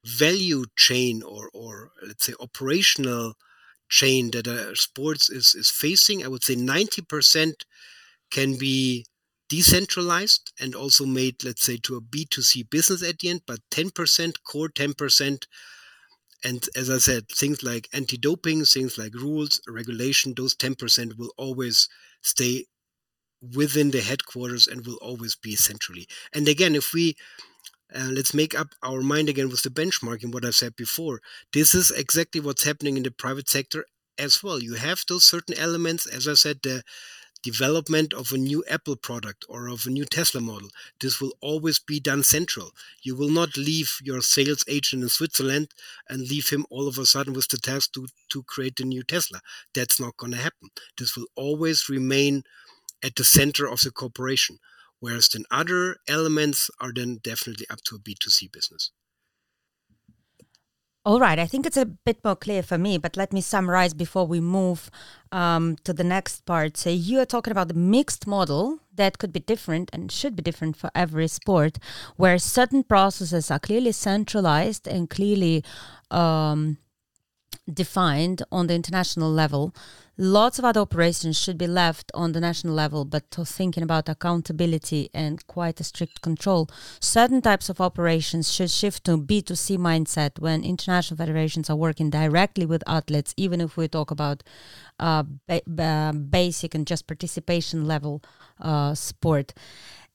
value chain or or let's say operational chain that a sports is is facing i would say 90% can be decentralized and also made, let's say, to a B2C business at the end, but 10%, core 10%. And as I said, things like anti doping, things like rules, regulation, those 10% will always stay within the headquarters and will always be centrally. And again, if we uh, let's make up our mind again with the benchmarking, what i've said before. This is exactly what's happening in the private sector as well. You have those certain elements, as I said, the development of a new Apple product or of a new Tesla model. This will always be done central. You will not leave your sales agent in Switzerland and leave him all of a sudden with the task to, to create a new Tesla. That's not going to happen. This will always remain at the center of the corporation whereas then other elements are then definitely up to a B2C business. All right, I think it's a bit more clear for me, but let me summarize before we move um, to the next part. So, you are talking about the mixed model that could be different and should be different for every sport, where certain processes are clearly centralized and clearly um, defined on the international level. Lots of other operations should be left on the national level, but thinking about accountability and quite a strict control, certain types of operations should shift to B2C mindset when international federations are working directly with athletes, even if we talk about uh, ba- basic and just participation level uh, sport.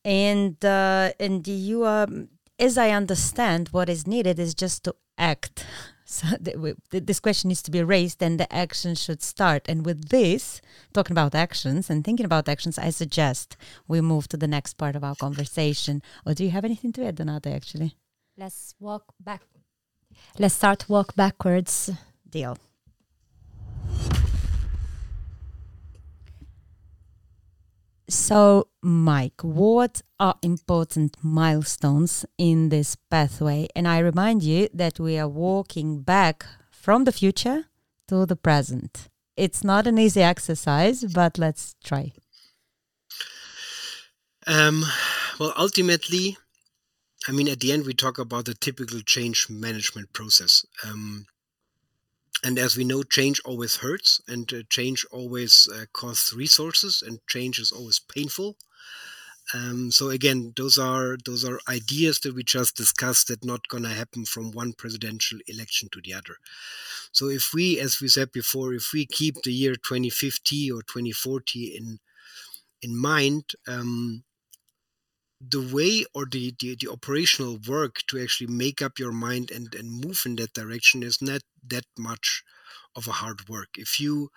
And uh, and you, um, as I understand, what is needed is just to act so this question needs to be raised and the action should start. And with this, talking about actions and thinking about actions, I suggest we move to the next part of our conversation. Or do you have anything to add, Donata, actually? Let's walk back. Let's start walk backwards. Deal. So, Mike, what are important milestones in this pathway? And I remind you that we are walking back from the future to the present. It's not an easy exercise, but let's try. Um, well, ultimately, I mean, at the end, we talk about the typical change management process. Um, and as we know, change always hurts, and uh, change always uh, costs resources, and change is always painful. Um, so again, those are those are ideas that we just discussed that not going to happen from one presidential election to the other. So if we, as we said before, if we keep the year 2050 or 2040 in in mind, um, the way or the, the, the operational work to actually make up your mind and and move in that direction is not that much of a hard work. If you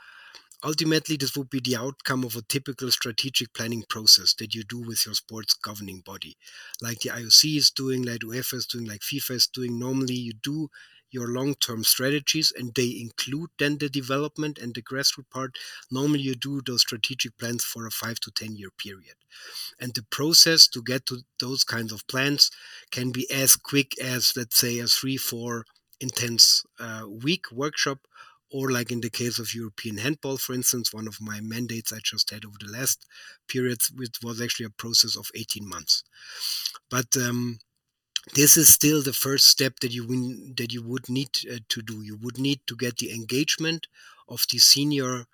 ultimately this would be the outcome of a typical strategic planning process that you do with your sports governing body. Like the ioc is doing like uefa is doing like fifa is doing. Normally you do your long-term strategies and they include then the development and the grassroots part normally you do those strategic plans for a five to ten year period and the process to get to those kinds of plans can be as quick as let's say a three four intense uh, week workshop or like in the case of European handball, for instance, one of my mandates I just had over the last periods, which was actually a process of 18 months. But um, this is still the first step that you win, that you would need uh, to do. You would need to get the engagement of the senior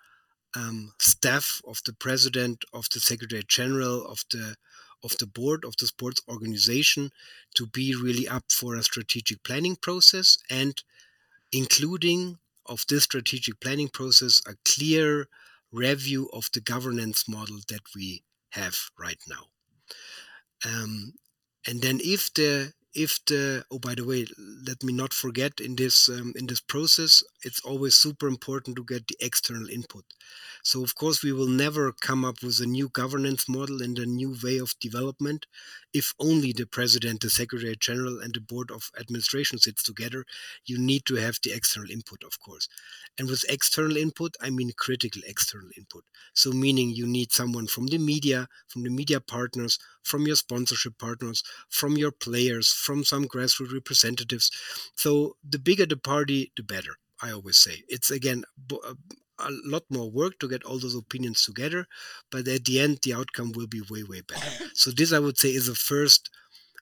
um, staff, of the president, of the secretary general, of the of the board of the sports organization to be really up for a strategic planning process and including of this strategic planning process a clear review of the governance model that we have right now. Um, and then if the if the oh by the way let me not forget in this um, in this process it's always super important to get the external input so of course we will never come up with a new governance model and a new way of development if only the president the secretary general and the board of administration sits together you need to have the external input of course and with external input i mean critical external input so meaning you need someone from the media from the media partners from your sponsorship partners from your players from some grassroots representatives. So the bigger the party, the better. I always say it's again uh, a lot more work to get all those opinions together, but at the end, the outcome will be way, way better. So this, I would say, is a first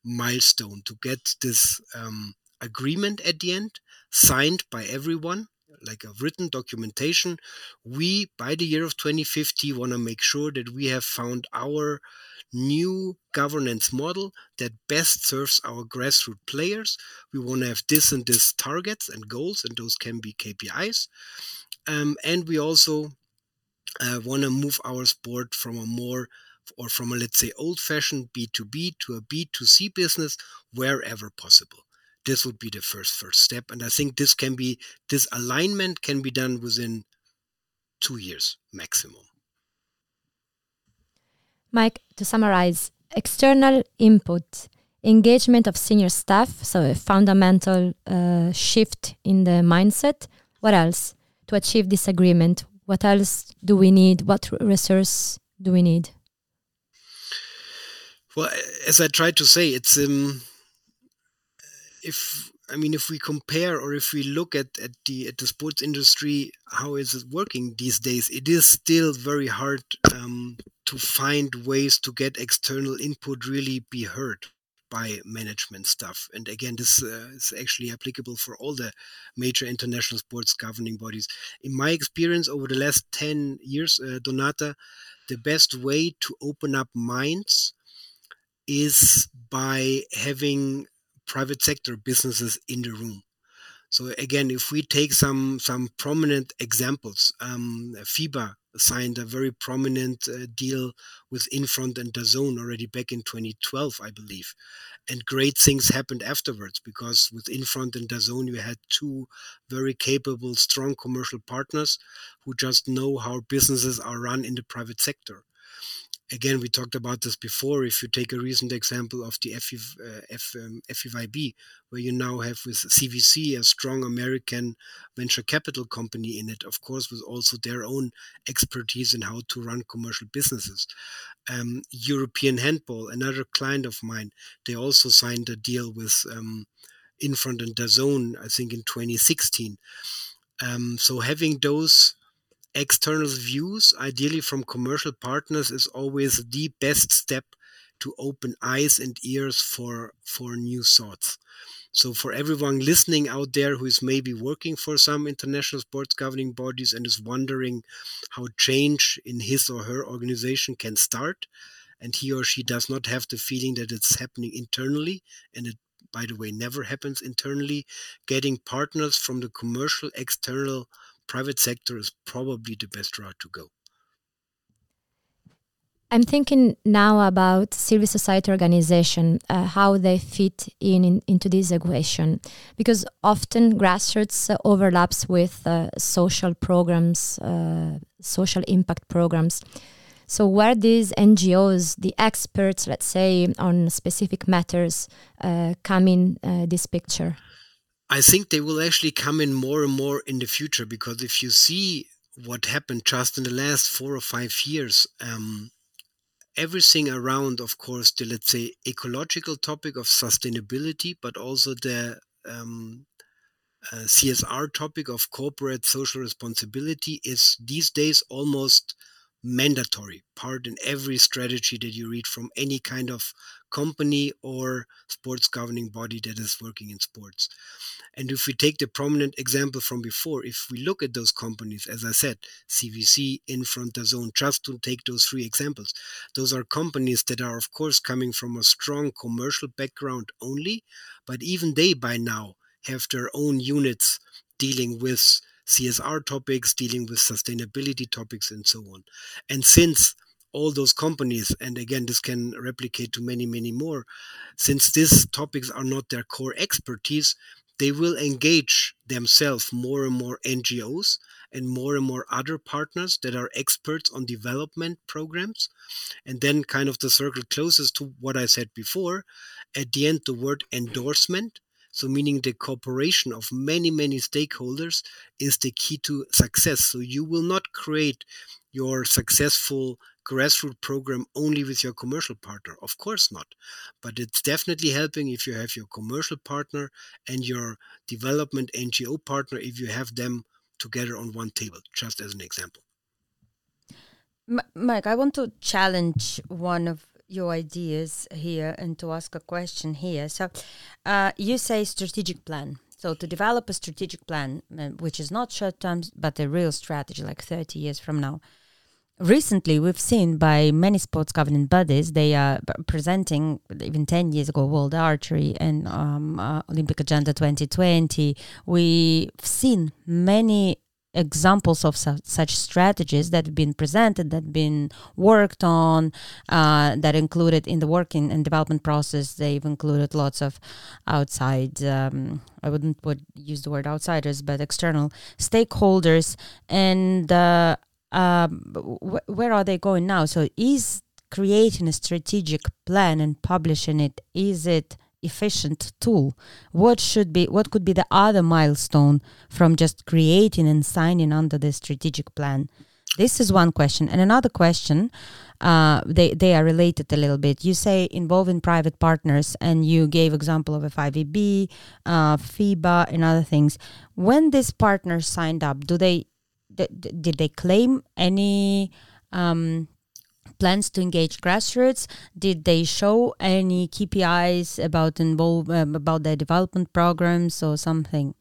milestone to get this um, agreement at the end signed by everyone, like a written documentation. We, by the year of 2050, want to make sure that we have found our new governance model that best serves our grassroots players. We want to have this and this targets and goals, and those can be KPIs. Um, and we also uh, want to move our sport from a more or from a let's say old-fashioned B2B to a B2C business wherever possible. This would be the first first step, and I think this can be this alignment can be done within two years maximum. Mike, to summarize, external input, engagement of senior staff, so a fundamental uh, shift in the mindset. What else to achieve this agreement? What else do we need? What resource do we need? Well, as I tried to say, it's um, if I mean if we compare or if we look at, at the at the sports industry, how is it working these days? It is still very hard um, to find ways to get external input really be heard by management stuff. And again, this uh, is actually applicable for all the major international sports governing bodies. In my experience over the last 10 years, uh, Donata, the best way to open up minds is by having private sector businesses in the room. So again, if we take some some prominent examples, um, FIBA signed a very prominent uh, deal with Infront and DAZN already back in 2012, I believe, and great things happened afterwards because with Infront and DAZN you had two very capable, strong commercial partners who just know how businesses are run in the private sector again, we talked about this before. If you take a recent example of the FIV, uh, F, um, where you now have with CVC a strong American venture capital company in it, of course, with also their own expertise in how to run commercial businesses. Um, European Handball, another client of mine, they also signed a deal with um, Infront and DAZN, I think in 2016. Um, so having those external views, ideally from commercial partners, is always the best step to open eyes and ears for for new thoughts. So for everyone listening out there who is maybe working for some international sports governing bodies and is wondering how change in his or her organization can start, and he or she does not have the feeling that it's happening internally, and it by the way never happens internally, getting partners from the commercial external private sector is probably the best route to go. I'm thinking now about civil society organization, uh, how they fit in, in, into this equation, because often grassroots overlaps with uh, social programs, uh, social impact programs. So where these NGOs, the experts, let's say, on specific matters, uh, come in uh, this picture? I think they will actually come in more and more in the future because if you see what happened just in the last four or five years, um, everything around, of course, the let's say ecological topic of sustainability, but also the um, uh, CSR topic of corporate social responsibility is these days almost mandatory part in every strategy that you read from any kind of company or sports governing body that is working in sports. And if we take the prominent example from before, if we look at those companies, as I said, CVC, Infront, DAZN, just to take those three examples, those are companies that are, of course, coming from a strong commercial background only, but even they by now have their own units dealing with CSR topics, dealing with sustainability topics, and so on. And since all those companies, and again, this can replicate to many, many more, since these topics are not their core expertise, they will engage themselves more and more NGOs and more and more other partners that are experts on development programs. And then, kind of, the circle closes to what I said before. At the end, the word endorsement so, meaning the cooperation of many, many stakeholders is the key to success. So, you will not create your successful grassroots program only with your commercial partner. Of course not. But it's definitely helping if you have your commercial partner and your development NGO partner, if you have them together on one table, just as an example. Mike, I want to challenge one of your ideas here and to ask a question here. So, uh, you say strategic plan. So to develop a strategic plan, uh, which is not short term, but a real strategy, like 30 years from now. Recently, we've seen by many sports governing bodies, they are presenting, even 10 years ago, World Archery and um, uh, Olympic Agenda 2020. We've seen many examples of su- such strategies that have been presented, that have been worked on, uh, that included in the working and development process. They've included lots of outside, um, I wouldn't would use the word outsiders, but external stakeholders. And uh, um, wh- where are they going now? So is creating a strategic plan and publishing it, is it efficient tool. What should be what could be the other milestone from just creating and signing under the strategic plan? This is one question. And another question uh, they they are related a little bit. You say involving private partners and you gave example of FIVB uh, fiba and other things. When these partners signed up do they did they claim any um, plans to engage grassroots? Did they show any KPIs about involve um, about their development programs or something?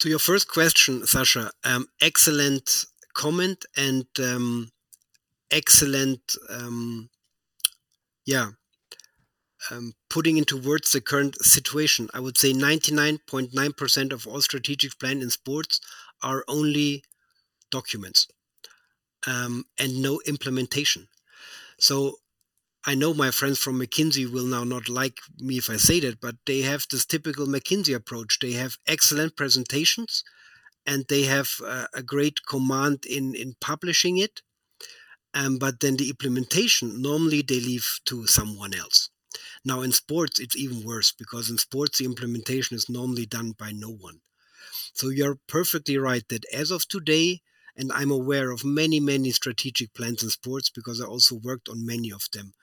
To your first question, Sasha, um, excellent comment and um, excellent, um, yeah, um, putting into words the current situation. I would say 99.9% of all strategic plan in sports are only documents um, and no implementation. So I know my friends from McKinsey will now not like me if I say that, but they have this typical McKinsey approach. They have excellent presentations and they have uh, a great command in, in publishing it. Um, but then the implementation, normally they leave to someone else. Now in sports, it's even worse because in sports, the implementation is normally done by no one. So you're perfectly right that as of today, and I'm aware of many, many strategic plans in sports because I also worked on many of them.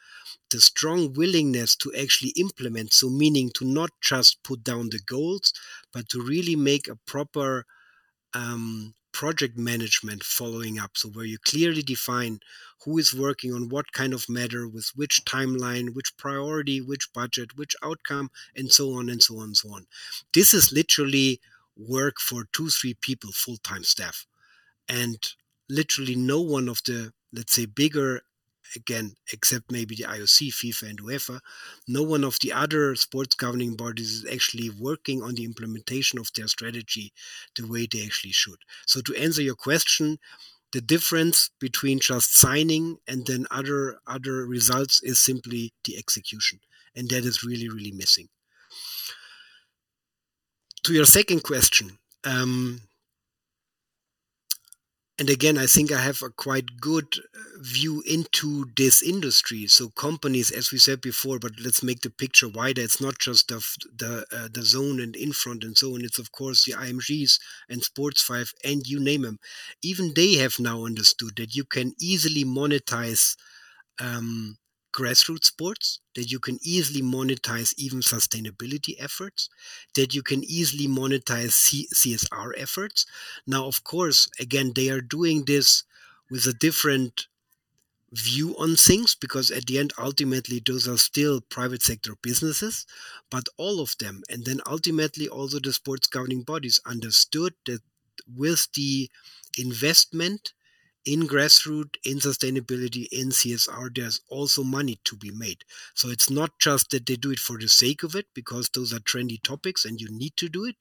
The strong willingness to actually implement, so meaning to not just put down the goals, but to really make a proper um, project management following up. So, where you clearly define who is working on what kind of matter, with which timeline, which priority, which budget, which outcome, and so on and so on and so on. This is literally work for two, three people, full time staff and literally no one of the let's say bigger again except maybe the IOC FIFA and UEFA no one of the other sports governing bodies is actually working on the implementation of their strategy the way they actually should. So to answer your question the difference between just signing and then other other results is simply the execution and that is really really missing. To your second question um, and again i think i have a quite good uh, view into this industry. So companies as we said before but let's make the picture wider. It's not just the the, uh, the DAZN and Infront and so on. It's of course the IMGs and Sportfive and you name them even they have now understood that you can easily monetize um, grassroots sports, that you can easily monetize even sustainability efforts, that you can easily monetize C- CSR efforts. Now, of course, again, they are doing this with a different view on things because at the end ultimately those are still private sector businesses but all of them and then ultimately also the sports governing bodies understood that with the investment in grassroots, in sustainability, in CSR, there's also money to be made. So it's not just that they do it for the sake of it, because those are trendy topics and you need to do it,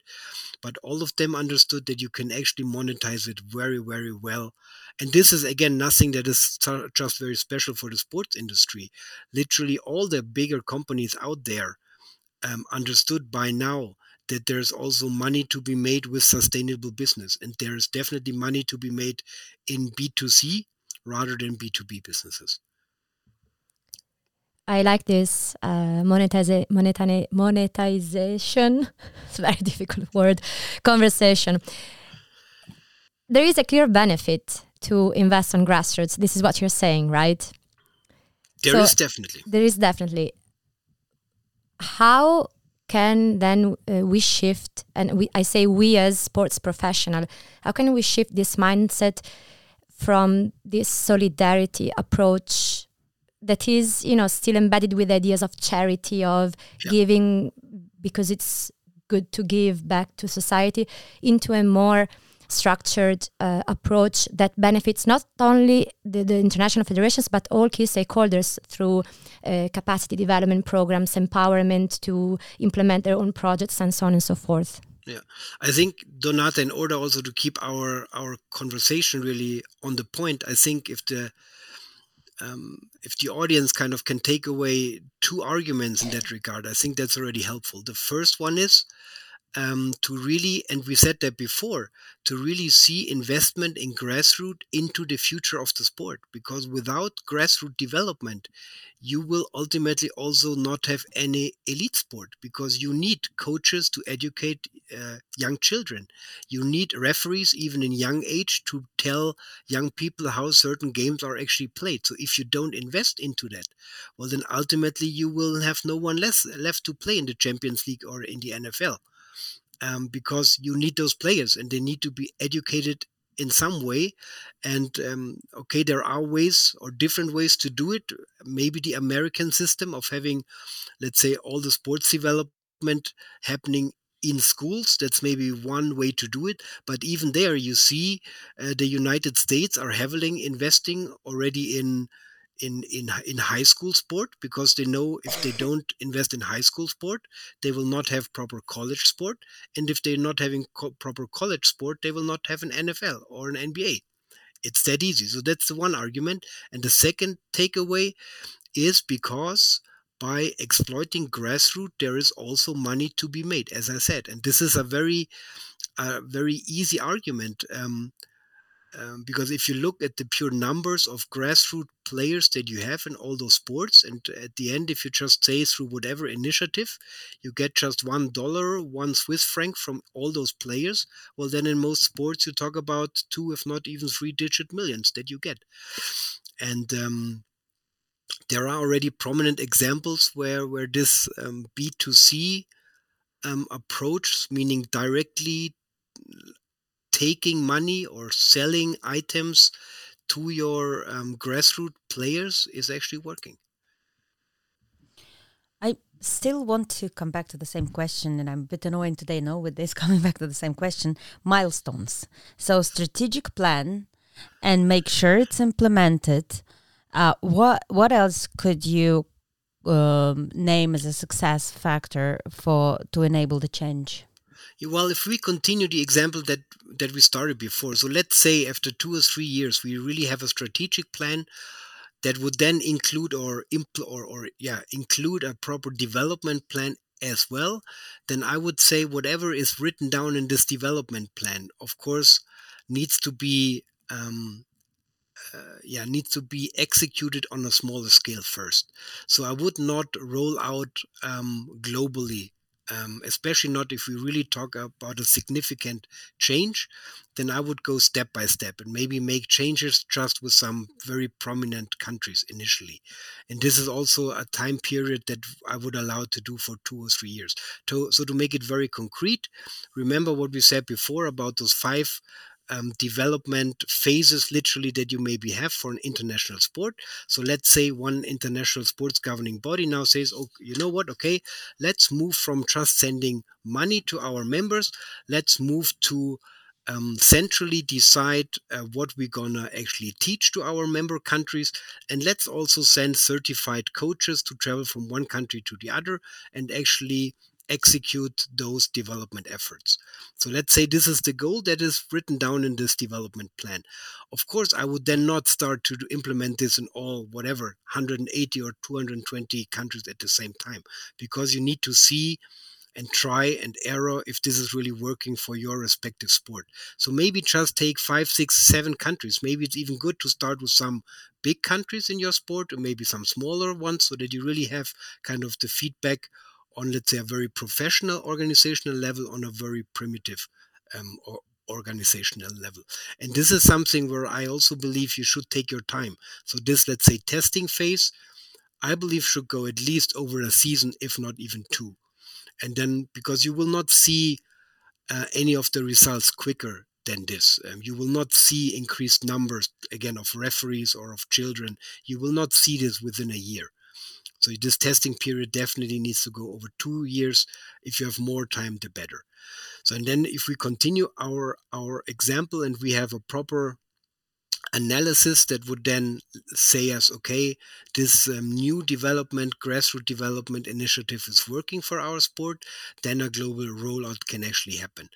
but all of them understood that you can actually monetize it very, very well. And this is again nothing that is just very special for the sports industry. Literally, all the bigger companies out there um, understood by now that there's also money to be made with sustainable business. And there's definitely money to be made in B2C rather than B2B businesses. I like this uh, monetize, monetize, monetization, it's a very difficult word, conversation. There is a clear benefit to invest on grassroots. This is what you're saying, right? There so is definitely. There is definitely. How can then uh, we shift and we, i say we as sports professional how can we shift this mindset from this solidarity approach that is you know still embedded with ideas of charity of yeah. giving because it's good to give back to society into a more structured uh, approach that benefits not only the, the, international federations but all key stakeholders through uh, capacity development programs, empowerment to implement their own projects, and so on and so forth. Yeah, I think Donata, in order also to keep our our conversation really on the point, I think if the um, if the audience kind of can take away two arguments in that regard, I think that's already helpful. The first one is um, to really, and we said that before, to really see investment in grassroots into the future of the sport. Because without grassroots development, you will ultimately also not have any elite sport because you need coaches to educate uh, young children. You need referees, even in young age, to tell young people how certain games are actually played. So if you don't invest into that, well, then ultimately you will have no one less left to play in the Champions League or in the NFL um, because you need those players and they need to be educated in some way. And um, okay, there are ways or different ways to do it. Maybe the American system of having, let's say, all the sports development happening in schools that's maybe one way to do it but even there you see uh, the united states are heavily investing already in in in in high school sport because they know if they don't invest in high school sport they will not have proper college sport. And if they're not having co- proper college sport they will not have an NFL or an NBA it's that easy. So that's the one argument. And the second takeaway is because by exploiting grassroots there is also money to be made as i said. And this is a very a very easy argument um, um, because if you look at the pure numbers of grassroots players that you have in all those sports, and at the end, if you just say through whatever initiative, you get just one dollar, one Swiss franc from all those players, well, then in most sports, you talk about two, if not even three digit millions that you get. And um, there are already prominent examples where, where this um, B2C um, approach, meaning directly taking money or selling items to your um, grassroots players is actually working. I still want to come back to the same question, and I'm a bit annoying today, no, with this coming back to the same question. Milestones. So, strategic plan and make sure it's implemented. Uh, what what else could you um, name as a success factor for to enable the change? Well, if we continue the example that that we started before, so let's say after two or three years, we really have a strategic plan that would then include or impl- or, or yeah include a proper development plan as well, then I would say whatever is written down in this development plan, of course, needs to be um, uh, yeah needs to be executed on a smaller scale first. So I would not roll out um, globally um, especially not if we really talk about a significant change, then I would go step by step and maybe make changes just with some very prominent countries initially. And this is also a time period that I would allow to do for two or three years. To, so to make it very concrete, remember what we said before about those five um, development phases literally that you maybe have for an international sport. So let's say one international sports governing body now says, oh, you know what? Okay, let's move from just sending money to our members. Let's move to um, centrally decide uh, what we're gonna actually teach to our member countries and let's also send certified coaches to travel from one country to the other and actually execute those development efforts. So let's say this is the goal that is written down in this development plan. Of course, I would then not start to implement this in all, whatever, 180 or 220 countries at the same time, because you need to see and try and error if this is really working for your respective sport. So maybe just take five, six, seven countries. Maybe it's even good to start with some big countries in your sport or maybe some smaller ones so that you really have kind of the feedback on let's say a very professional organizational level on a very primitive um, or organizational level and this is something where i also believe you should take your time so this let's say testing phase i believe should go at least over a season if not even two and then because you will not see uh, any of the results quicker than this. Um, you will not see increased numbers again of referees or of children. You will not see this within a year. So this testing period definitely needs to go over two years. If you have more time, the better. So and then if we continue our our example and we have a proper analysis that would then say us, okay, this um, new development, grassroots development initiative is working for our sport, then a global rollout can actually happen.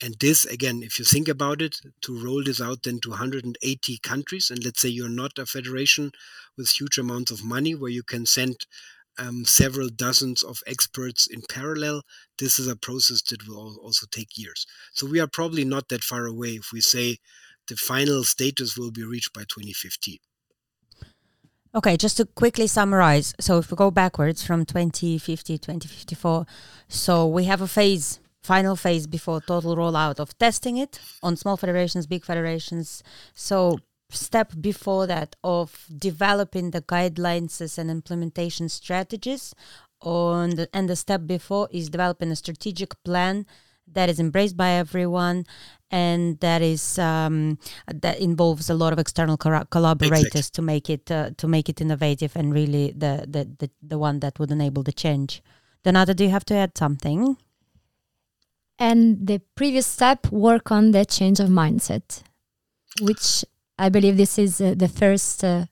And this, again, if you think about it, to roll this out then to 180 countries, and let's say you're not a federation with huge amounts of money where you can send um, several dozens of experts in parallel, this is a process that will also take years. So we are probably not that far away if we say the final status will be reached by 2050. Okay, just to quickly summarize. So if we go backwards from 2050, 2054, so we have a phase, final phase before total rollout of testing it on small federations, big federations. So step before that of developing the guidelines and implementation strategies on the, and the step before is developing a strategic plan that is embraced by everyone and that is um, that involves a lot of external co- collaborators exactly. to make it uh, to make it innovative and really the, the the the one that would enable the change. Donata, do you have to add something? And the previous step, work on the change of mindset, which I believe this is uh, the first uh,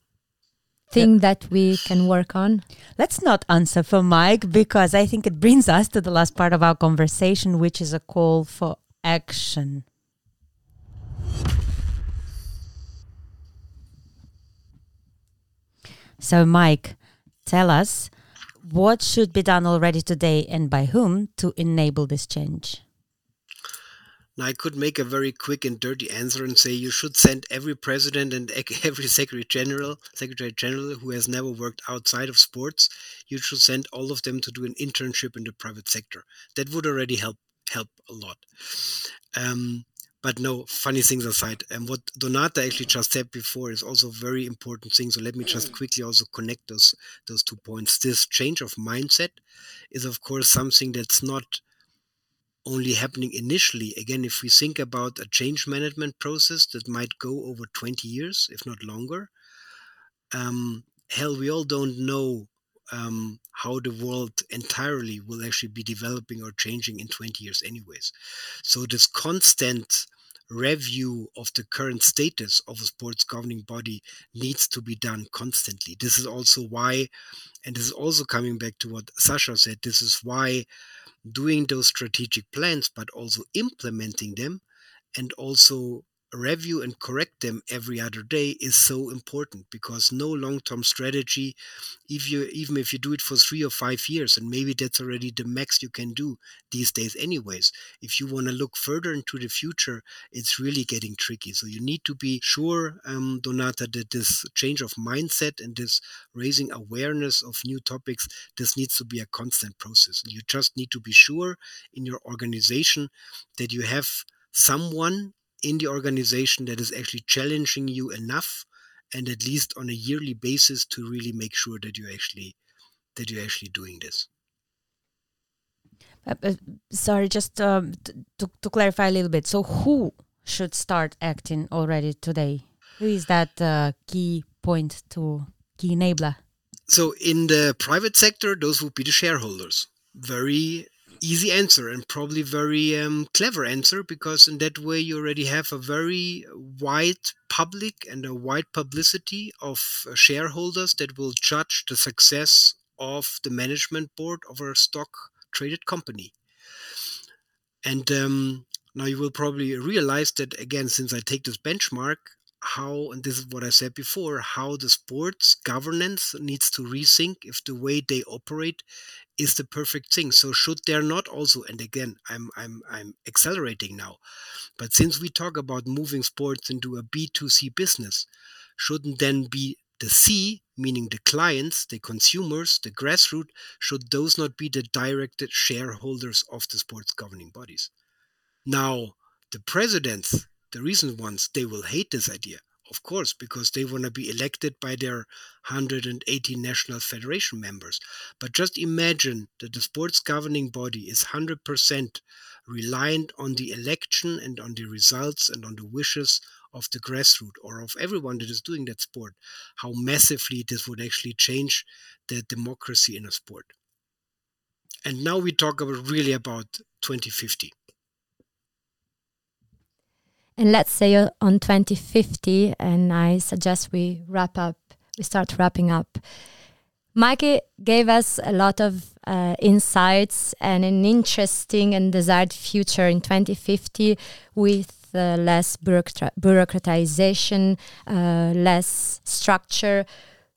thing that we can work on? Let's not answer for Mike because I think it brings us to the last part of our conversation, which is a call for action. So, Mike, tell us what should be done already today and by whom to enable this change? Now, I could make a very quick and dirty answer and say you should send every president and every secretary general, secretary general who has never worked outside of sports, you should send all of them to do an internship in the private sector. That would already help help a lot. Um, but no, funny things aside, and what Donata actually just said before is also very important thing. So let me just quickly also connect those those two points. This change of mindset is of course something that's not only happening initially. Again, if we think about a change management process that might go over 20 years, if not longer, um, hell, we all don't know um, how the world entirely will actually be developing or changing in 20 years, anyways. So, this constant review of the current status of a sports governing body needs to be done constantly. This is also why, and this is also coming back to what Sasha said, this is why doing those strategic plans, but also implementing them and also review and correct them every other day is so important because no long-term strategy if you even if you do it for three or five years and maybe that's already the max you can do these days anyways. If you want to look further into the future it's really getting tricky. So you need to be sure um, donata that this change of mindset and this raising awareness of new topics this needs to be a constant process. You just need to be sure in your organization that you have someone in the organization that is actually challenging you enough and at least on a yearly basis to really make sure that you actually that you're actually doing this. Uh, uh, sorry just um, to, to clarify a little bit. So who should start acting already today? Who is that uh, key point to key enabler? So in the private sector those would be the shareholders. Very easy answer and probably very um, clever answer because in that way you already have a very wide public and a wide publicity of uh, shareholders that will judge the success of the management board of a stock traded company. And um, now you will probably realize that again, since I take this benchmark, how, and this is what I said before, how the sports governance needs to rethink if the way they operate is the perfect thing. So should there not also, and again, I'm I'm I'm accelerating now, but since we talk about moving sports into a B2C business, shouldn't then be the C, meaning the clients, the consumers, the grassroots, should those not be the directed shareholders of the sports governing bodies? Now, the presidents, the recent ones, they will hate this idea of course, because they want to be elected by their 180 national federation members. But just imagine that the sports governing body is 100% reliant on the election and on the results and on the wishes of the grassroots or of everyone that is doing that sport, how massively this would actually change the democracy in a sport. And now we talk about really about 2050. And let's say uh, on 2050, and I suggest we wrap up, we start wrapping up. Mikey gave us a lot of uh, insights and an interesting and desired future in 2050 with uh, less bureaucratization, uh, less structure,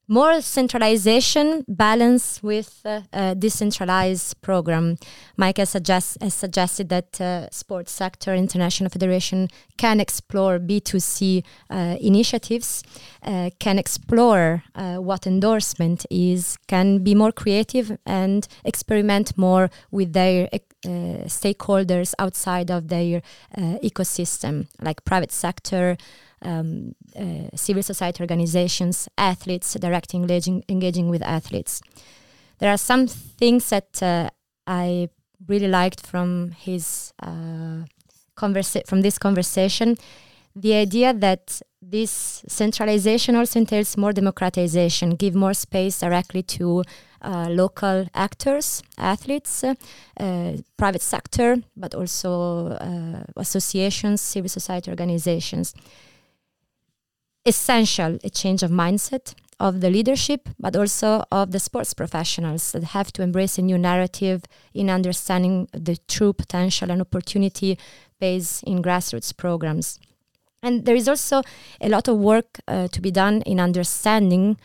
more centralization balance with uh, a decentralized program. Mike has, suggest, has suggested that uh, sports sector international federation can explore B2C uh, initiatives, uh, can explore uh, what endorsement is, can be more creative and experiment more with their uh, stakeholders outside of their ecosystem, like private sector, um, uh, civil society organizations, athletes, direct engaging, engaging with athletes. There are some things that uh, I really liked from his uh, conversa- from this conversation. The idea that this centralization also entails more democratization, give more space directly to uh, local actors, athletes, uh, private sector, but also uh, associations, civil society organizations essential a change of mindset of the leadership, but also of the sports professionals that have to embrace a new narrative in understanding the true potential and opportunity based in grassroots programs. And there is also a lot of work uh, to be done in understanding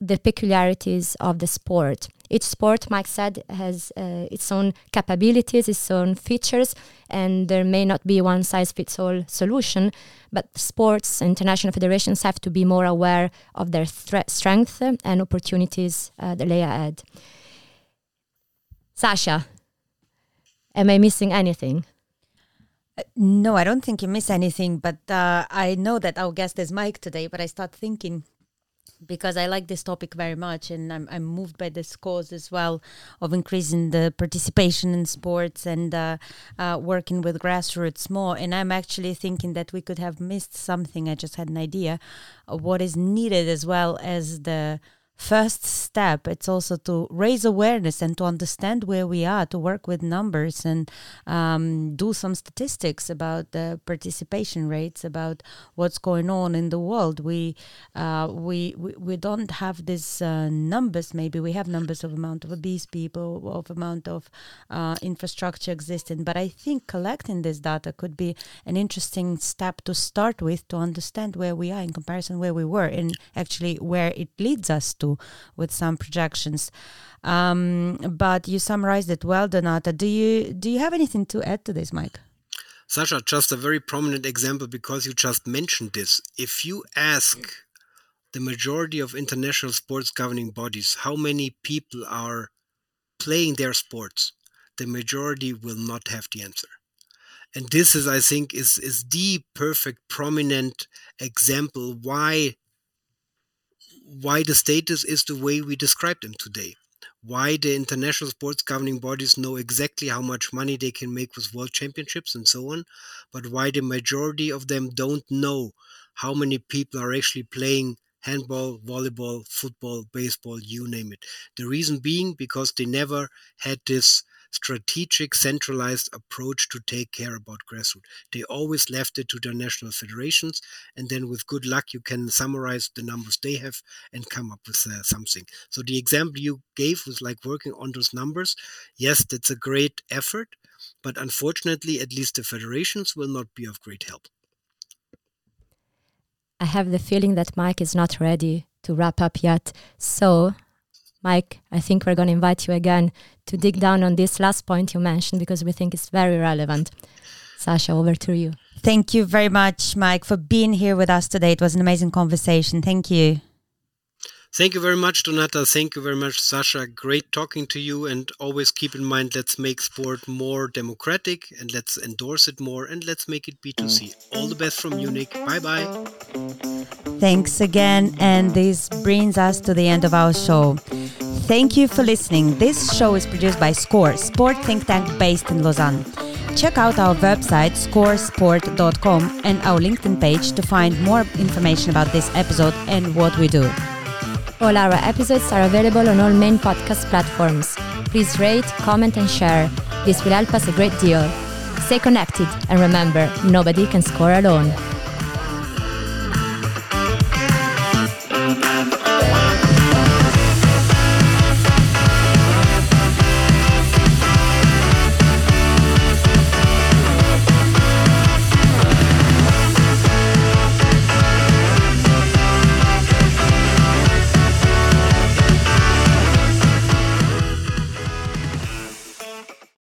the peculiarities of the sport. Each sport, Mike said, has uh, its own capabilities, its own features, and there may not be one size fits all solution. But sports international federations have to be more aware of their strengths and opportunities uh, that lay ahead. Sasha, am I missing anything? Uh, no, I don't think you miss anything, but uh, I know that our guest is Mike today, but I start thinking because I like this topic very much and I'm, I'm moved by this cause as well of increasing the participation in sports and uh, uh, working with grassroots more. And I'm actually thinking that we could have missed something. I just had an idea of what is needed as well as the first step it's also to raise awareness and to understand where we are to work with numbers and um, do some statistics about the participation rates about what's going on in the world. We uh, we, we, we don't have these uh, numbers maybe we have numbers of amount of obese people of amount of uh, infrastructure existing but i think collecting this data could be an interesting step to start with to understand where we are in comparison where we were and actually where it leads us to with some projections. Um, but you summarized it well, Donata. Do you do you have anything to add to this, Mike? Sasha, just a very prominent example because you just mentioned this. If you ask the majority of international sports governing bodies how many people are playing their sports, the majority will not have the answer. And this is, I think, is, is the perfect prominent example why why the status is the way we describe them today. Why the international sports governing bodies know exactly how much money they can make with world championships and so on, but why the majority of them don't know how many people are actually playing handball, volleyball, football, baseball, you name it. The reason being because they never had this strategic, centralized approach to take care about grassroots. They always left it to their national federations, and then with good luck, you can summarize the numbers they have and come up with uh, something. So the example you gave was like working on those numbers. Yes, that's a great effort, but unfortunately, at least the federations will not be of great help. I have the feeling that Mike is not ready to wrap up yet. So Mike, I think we're going to invite you again to dig down on this last point you mentioned because we think it's very relevant. Sasha, over to you. Thank you very much, Mike, for being here with us today. It was an amazing conversation. Thank you. Thank you very much, Donata. Thank you very much, Sasha. Great talking to you. And always keep in mind let's make sport more democratic and let's endorse it more and let's make it B2C. All the best from Munich. Bye bye. Thanks again. And this brings us to the end of our show. Thank you for listening. This show is produced by SCORE, sport think tank based in Lausanne. check out our website scoresport.com and our LinkedIn page to find more information about this episode and what we do. All our episodes are available on all main podcast platforms. Please rate, comment, and share. This will help us a great deal. Stay connected, and remember, nobody can score alone.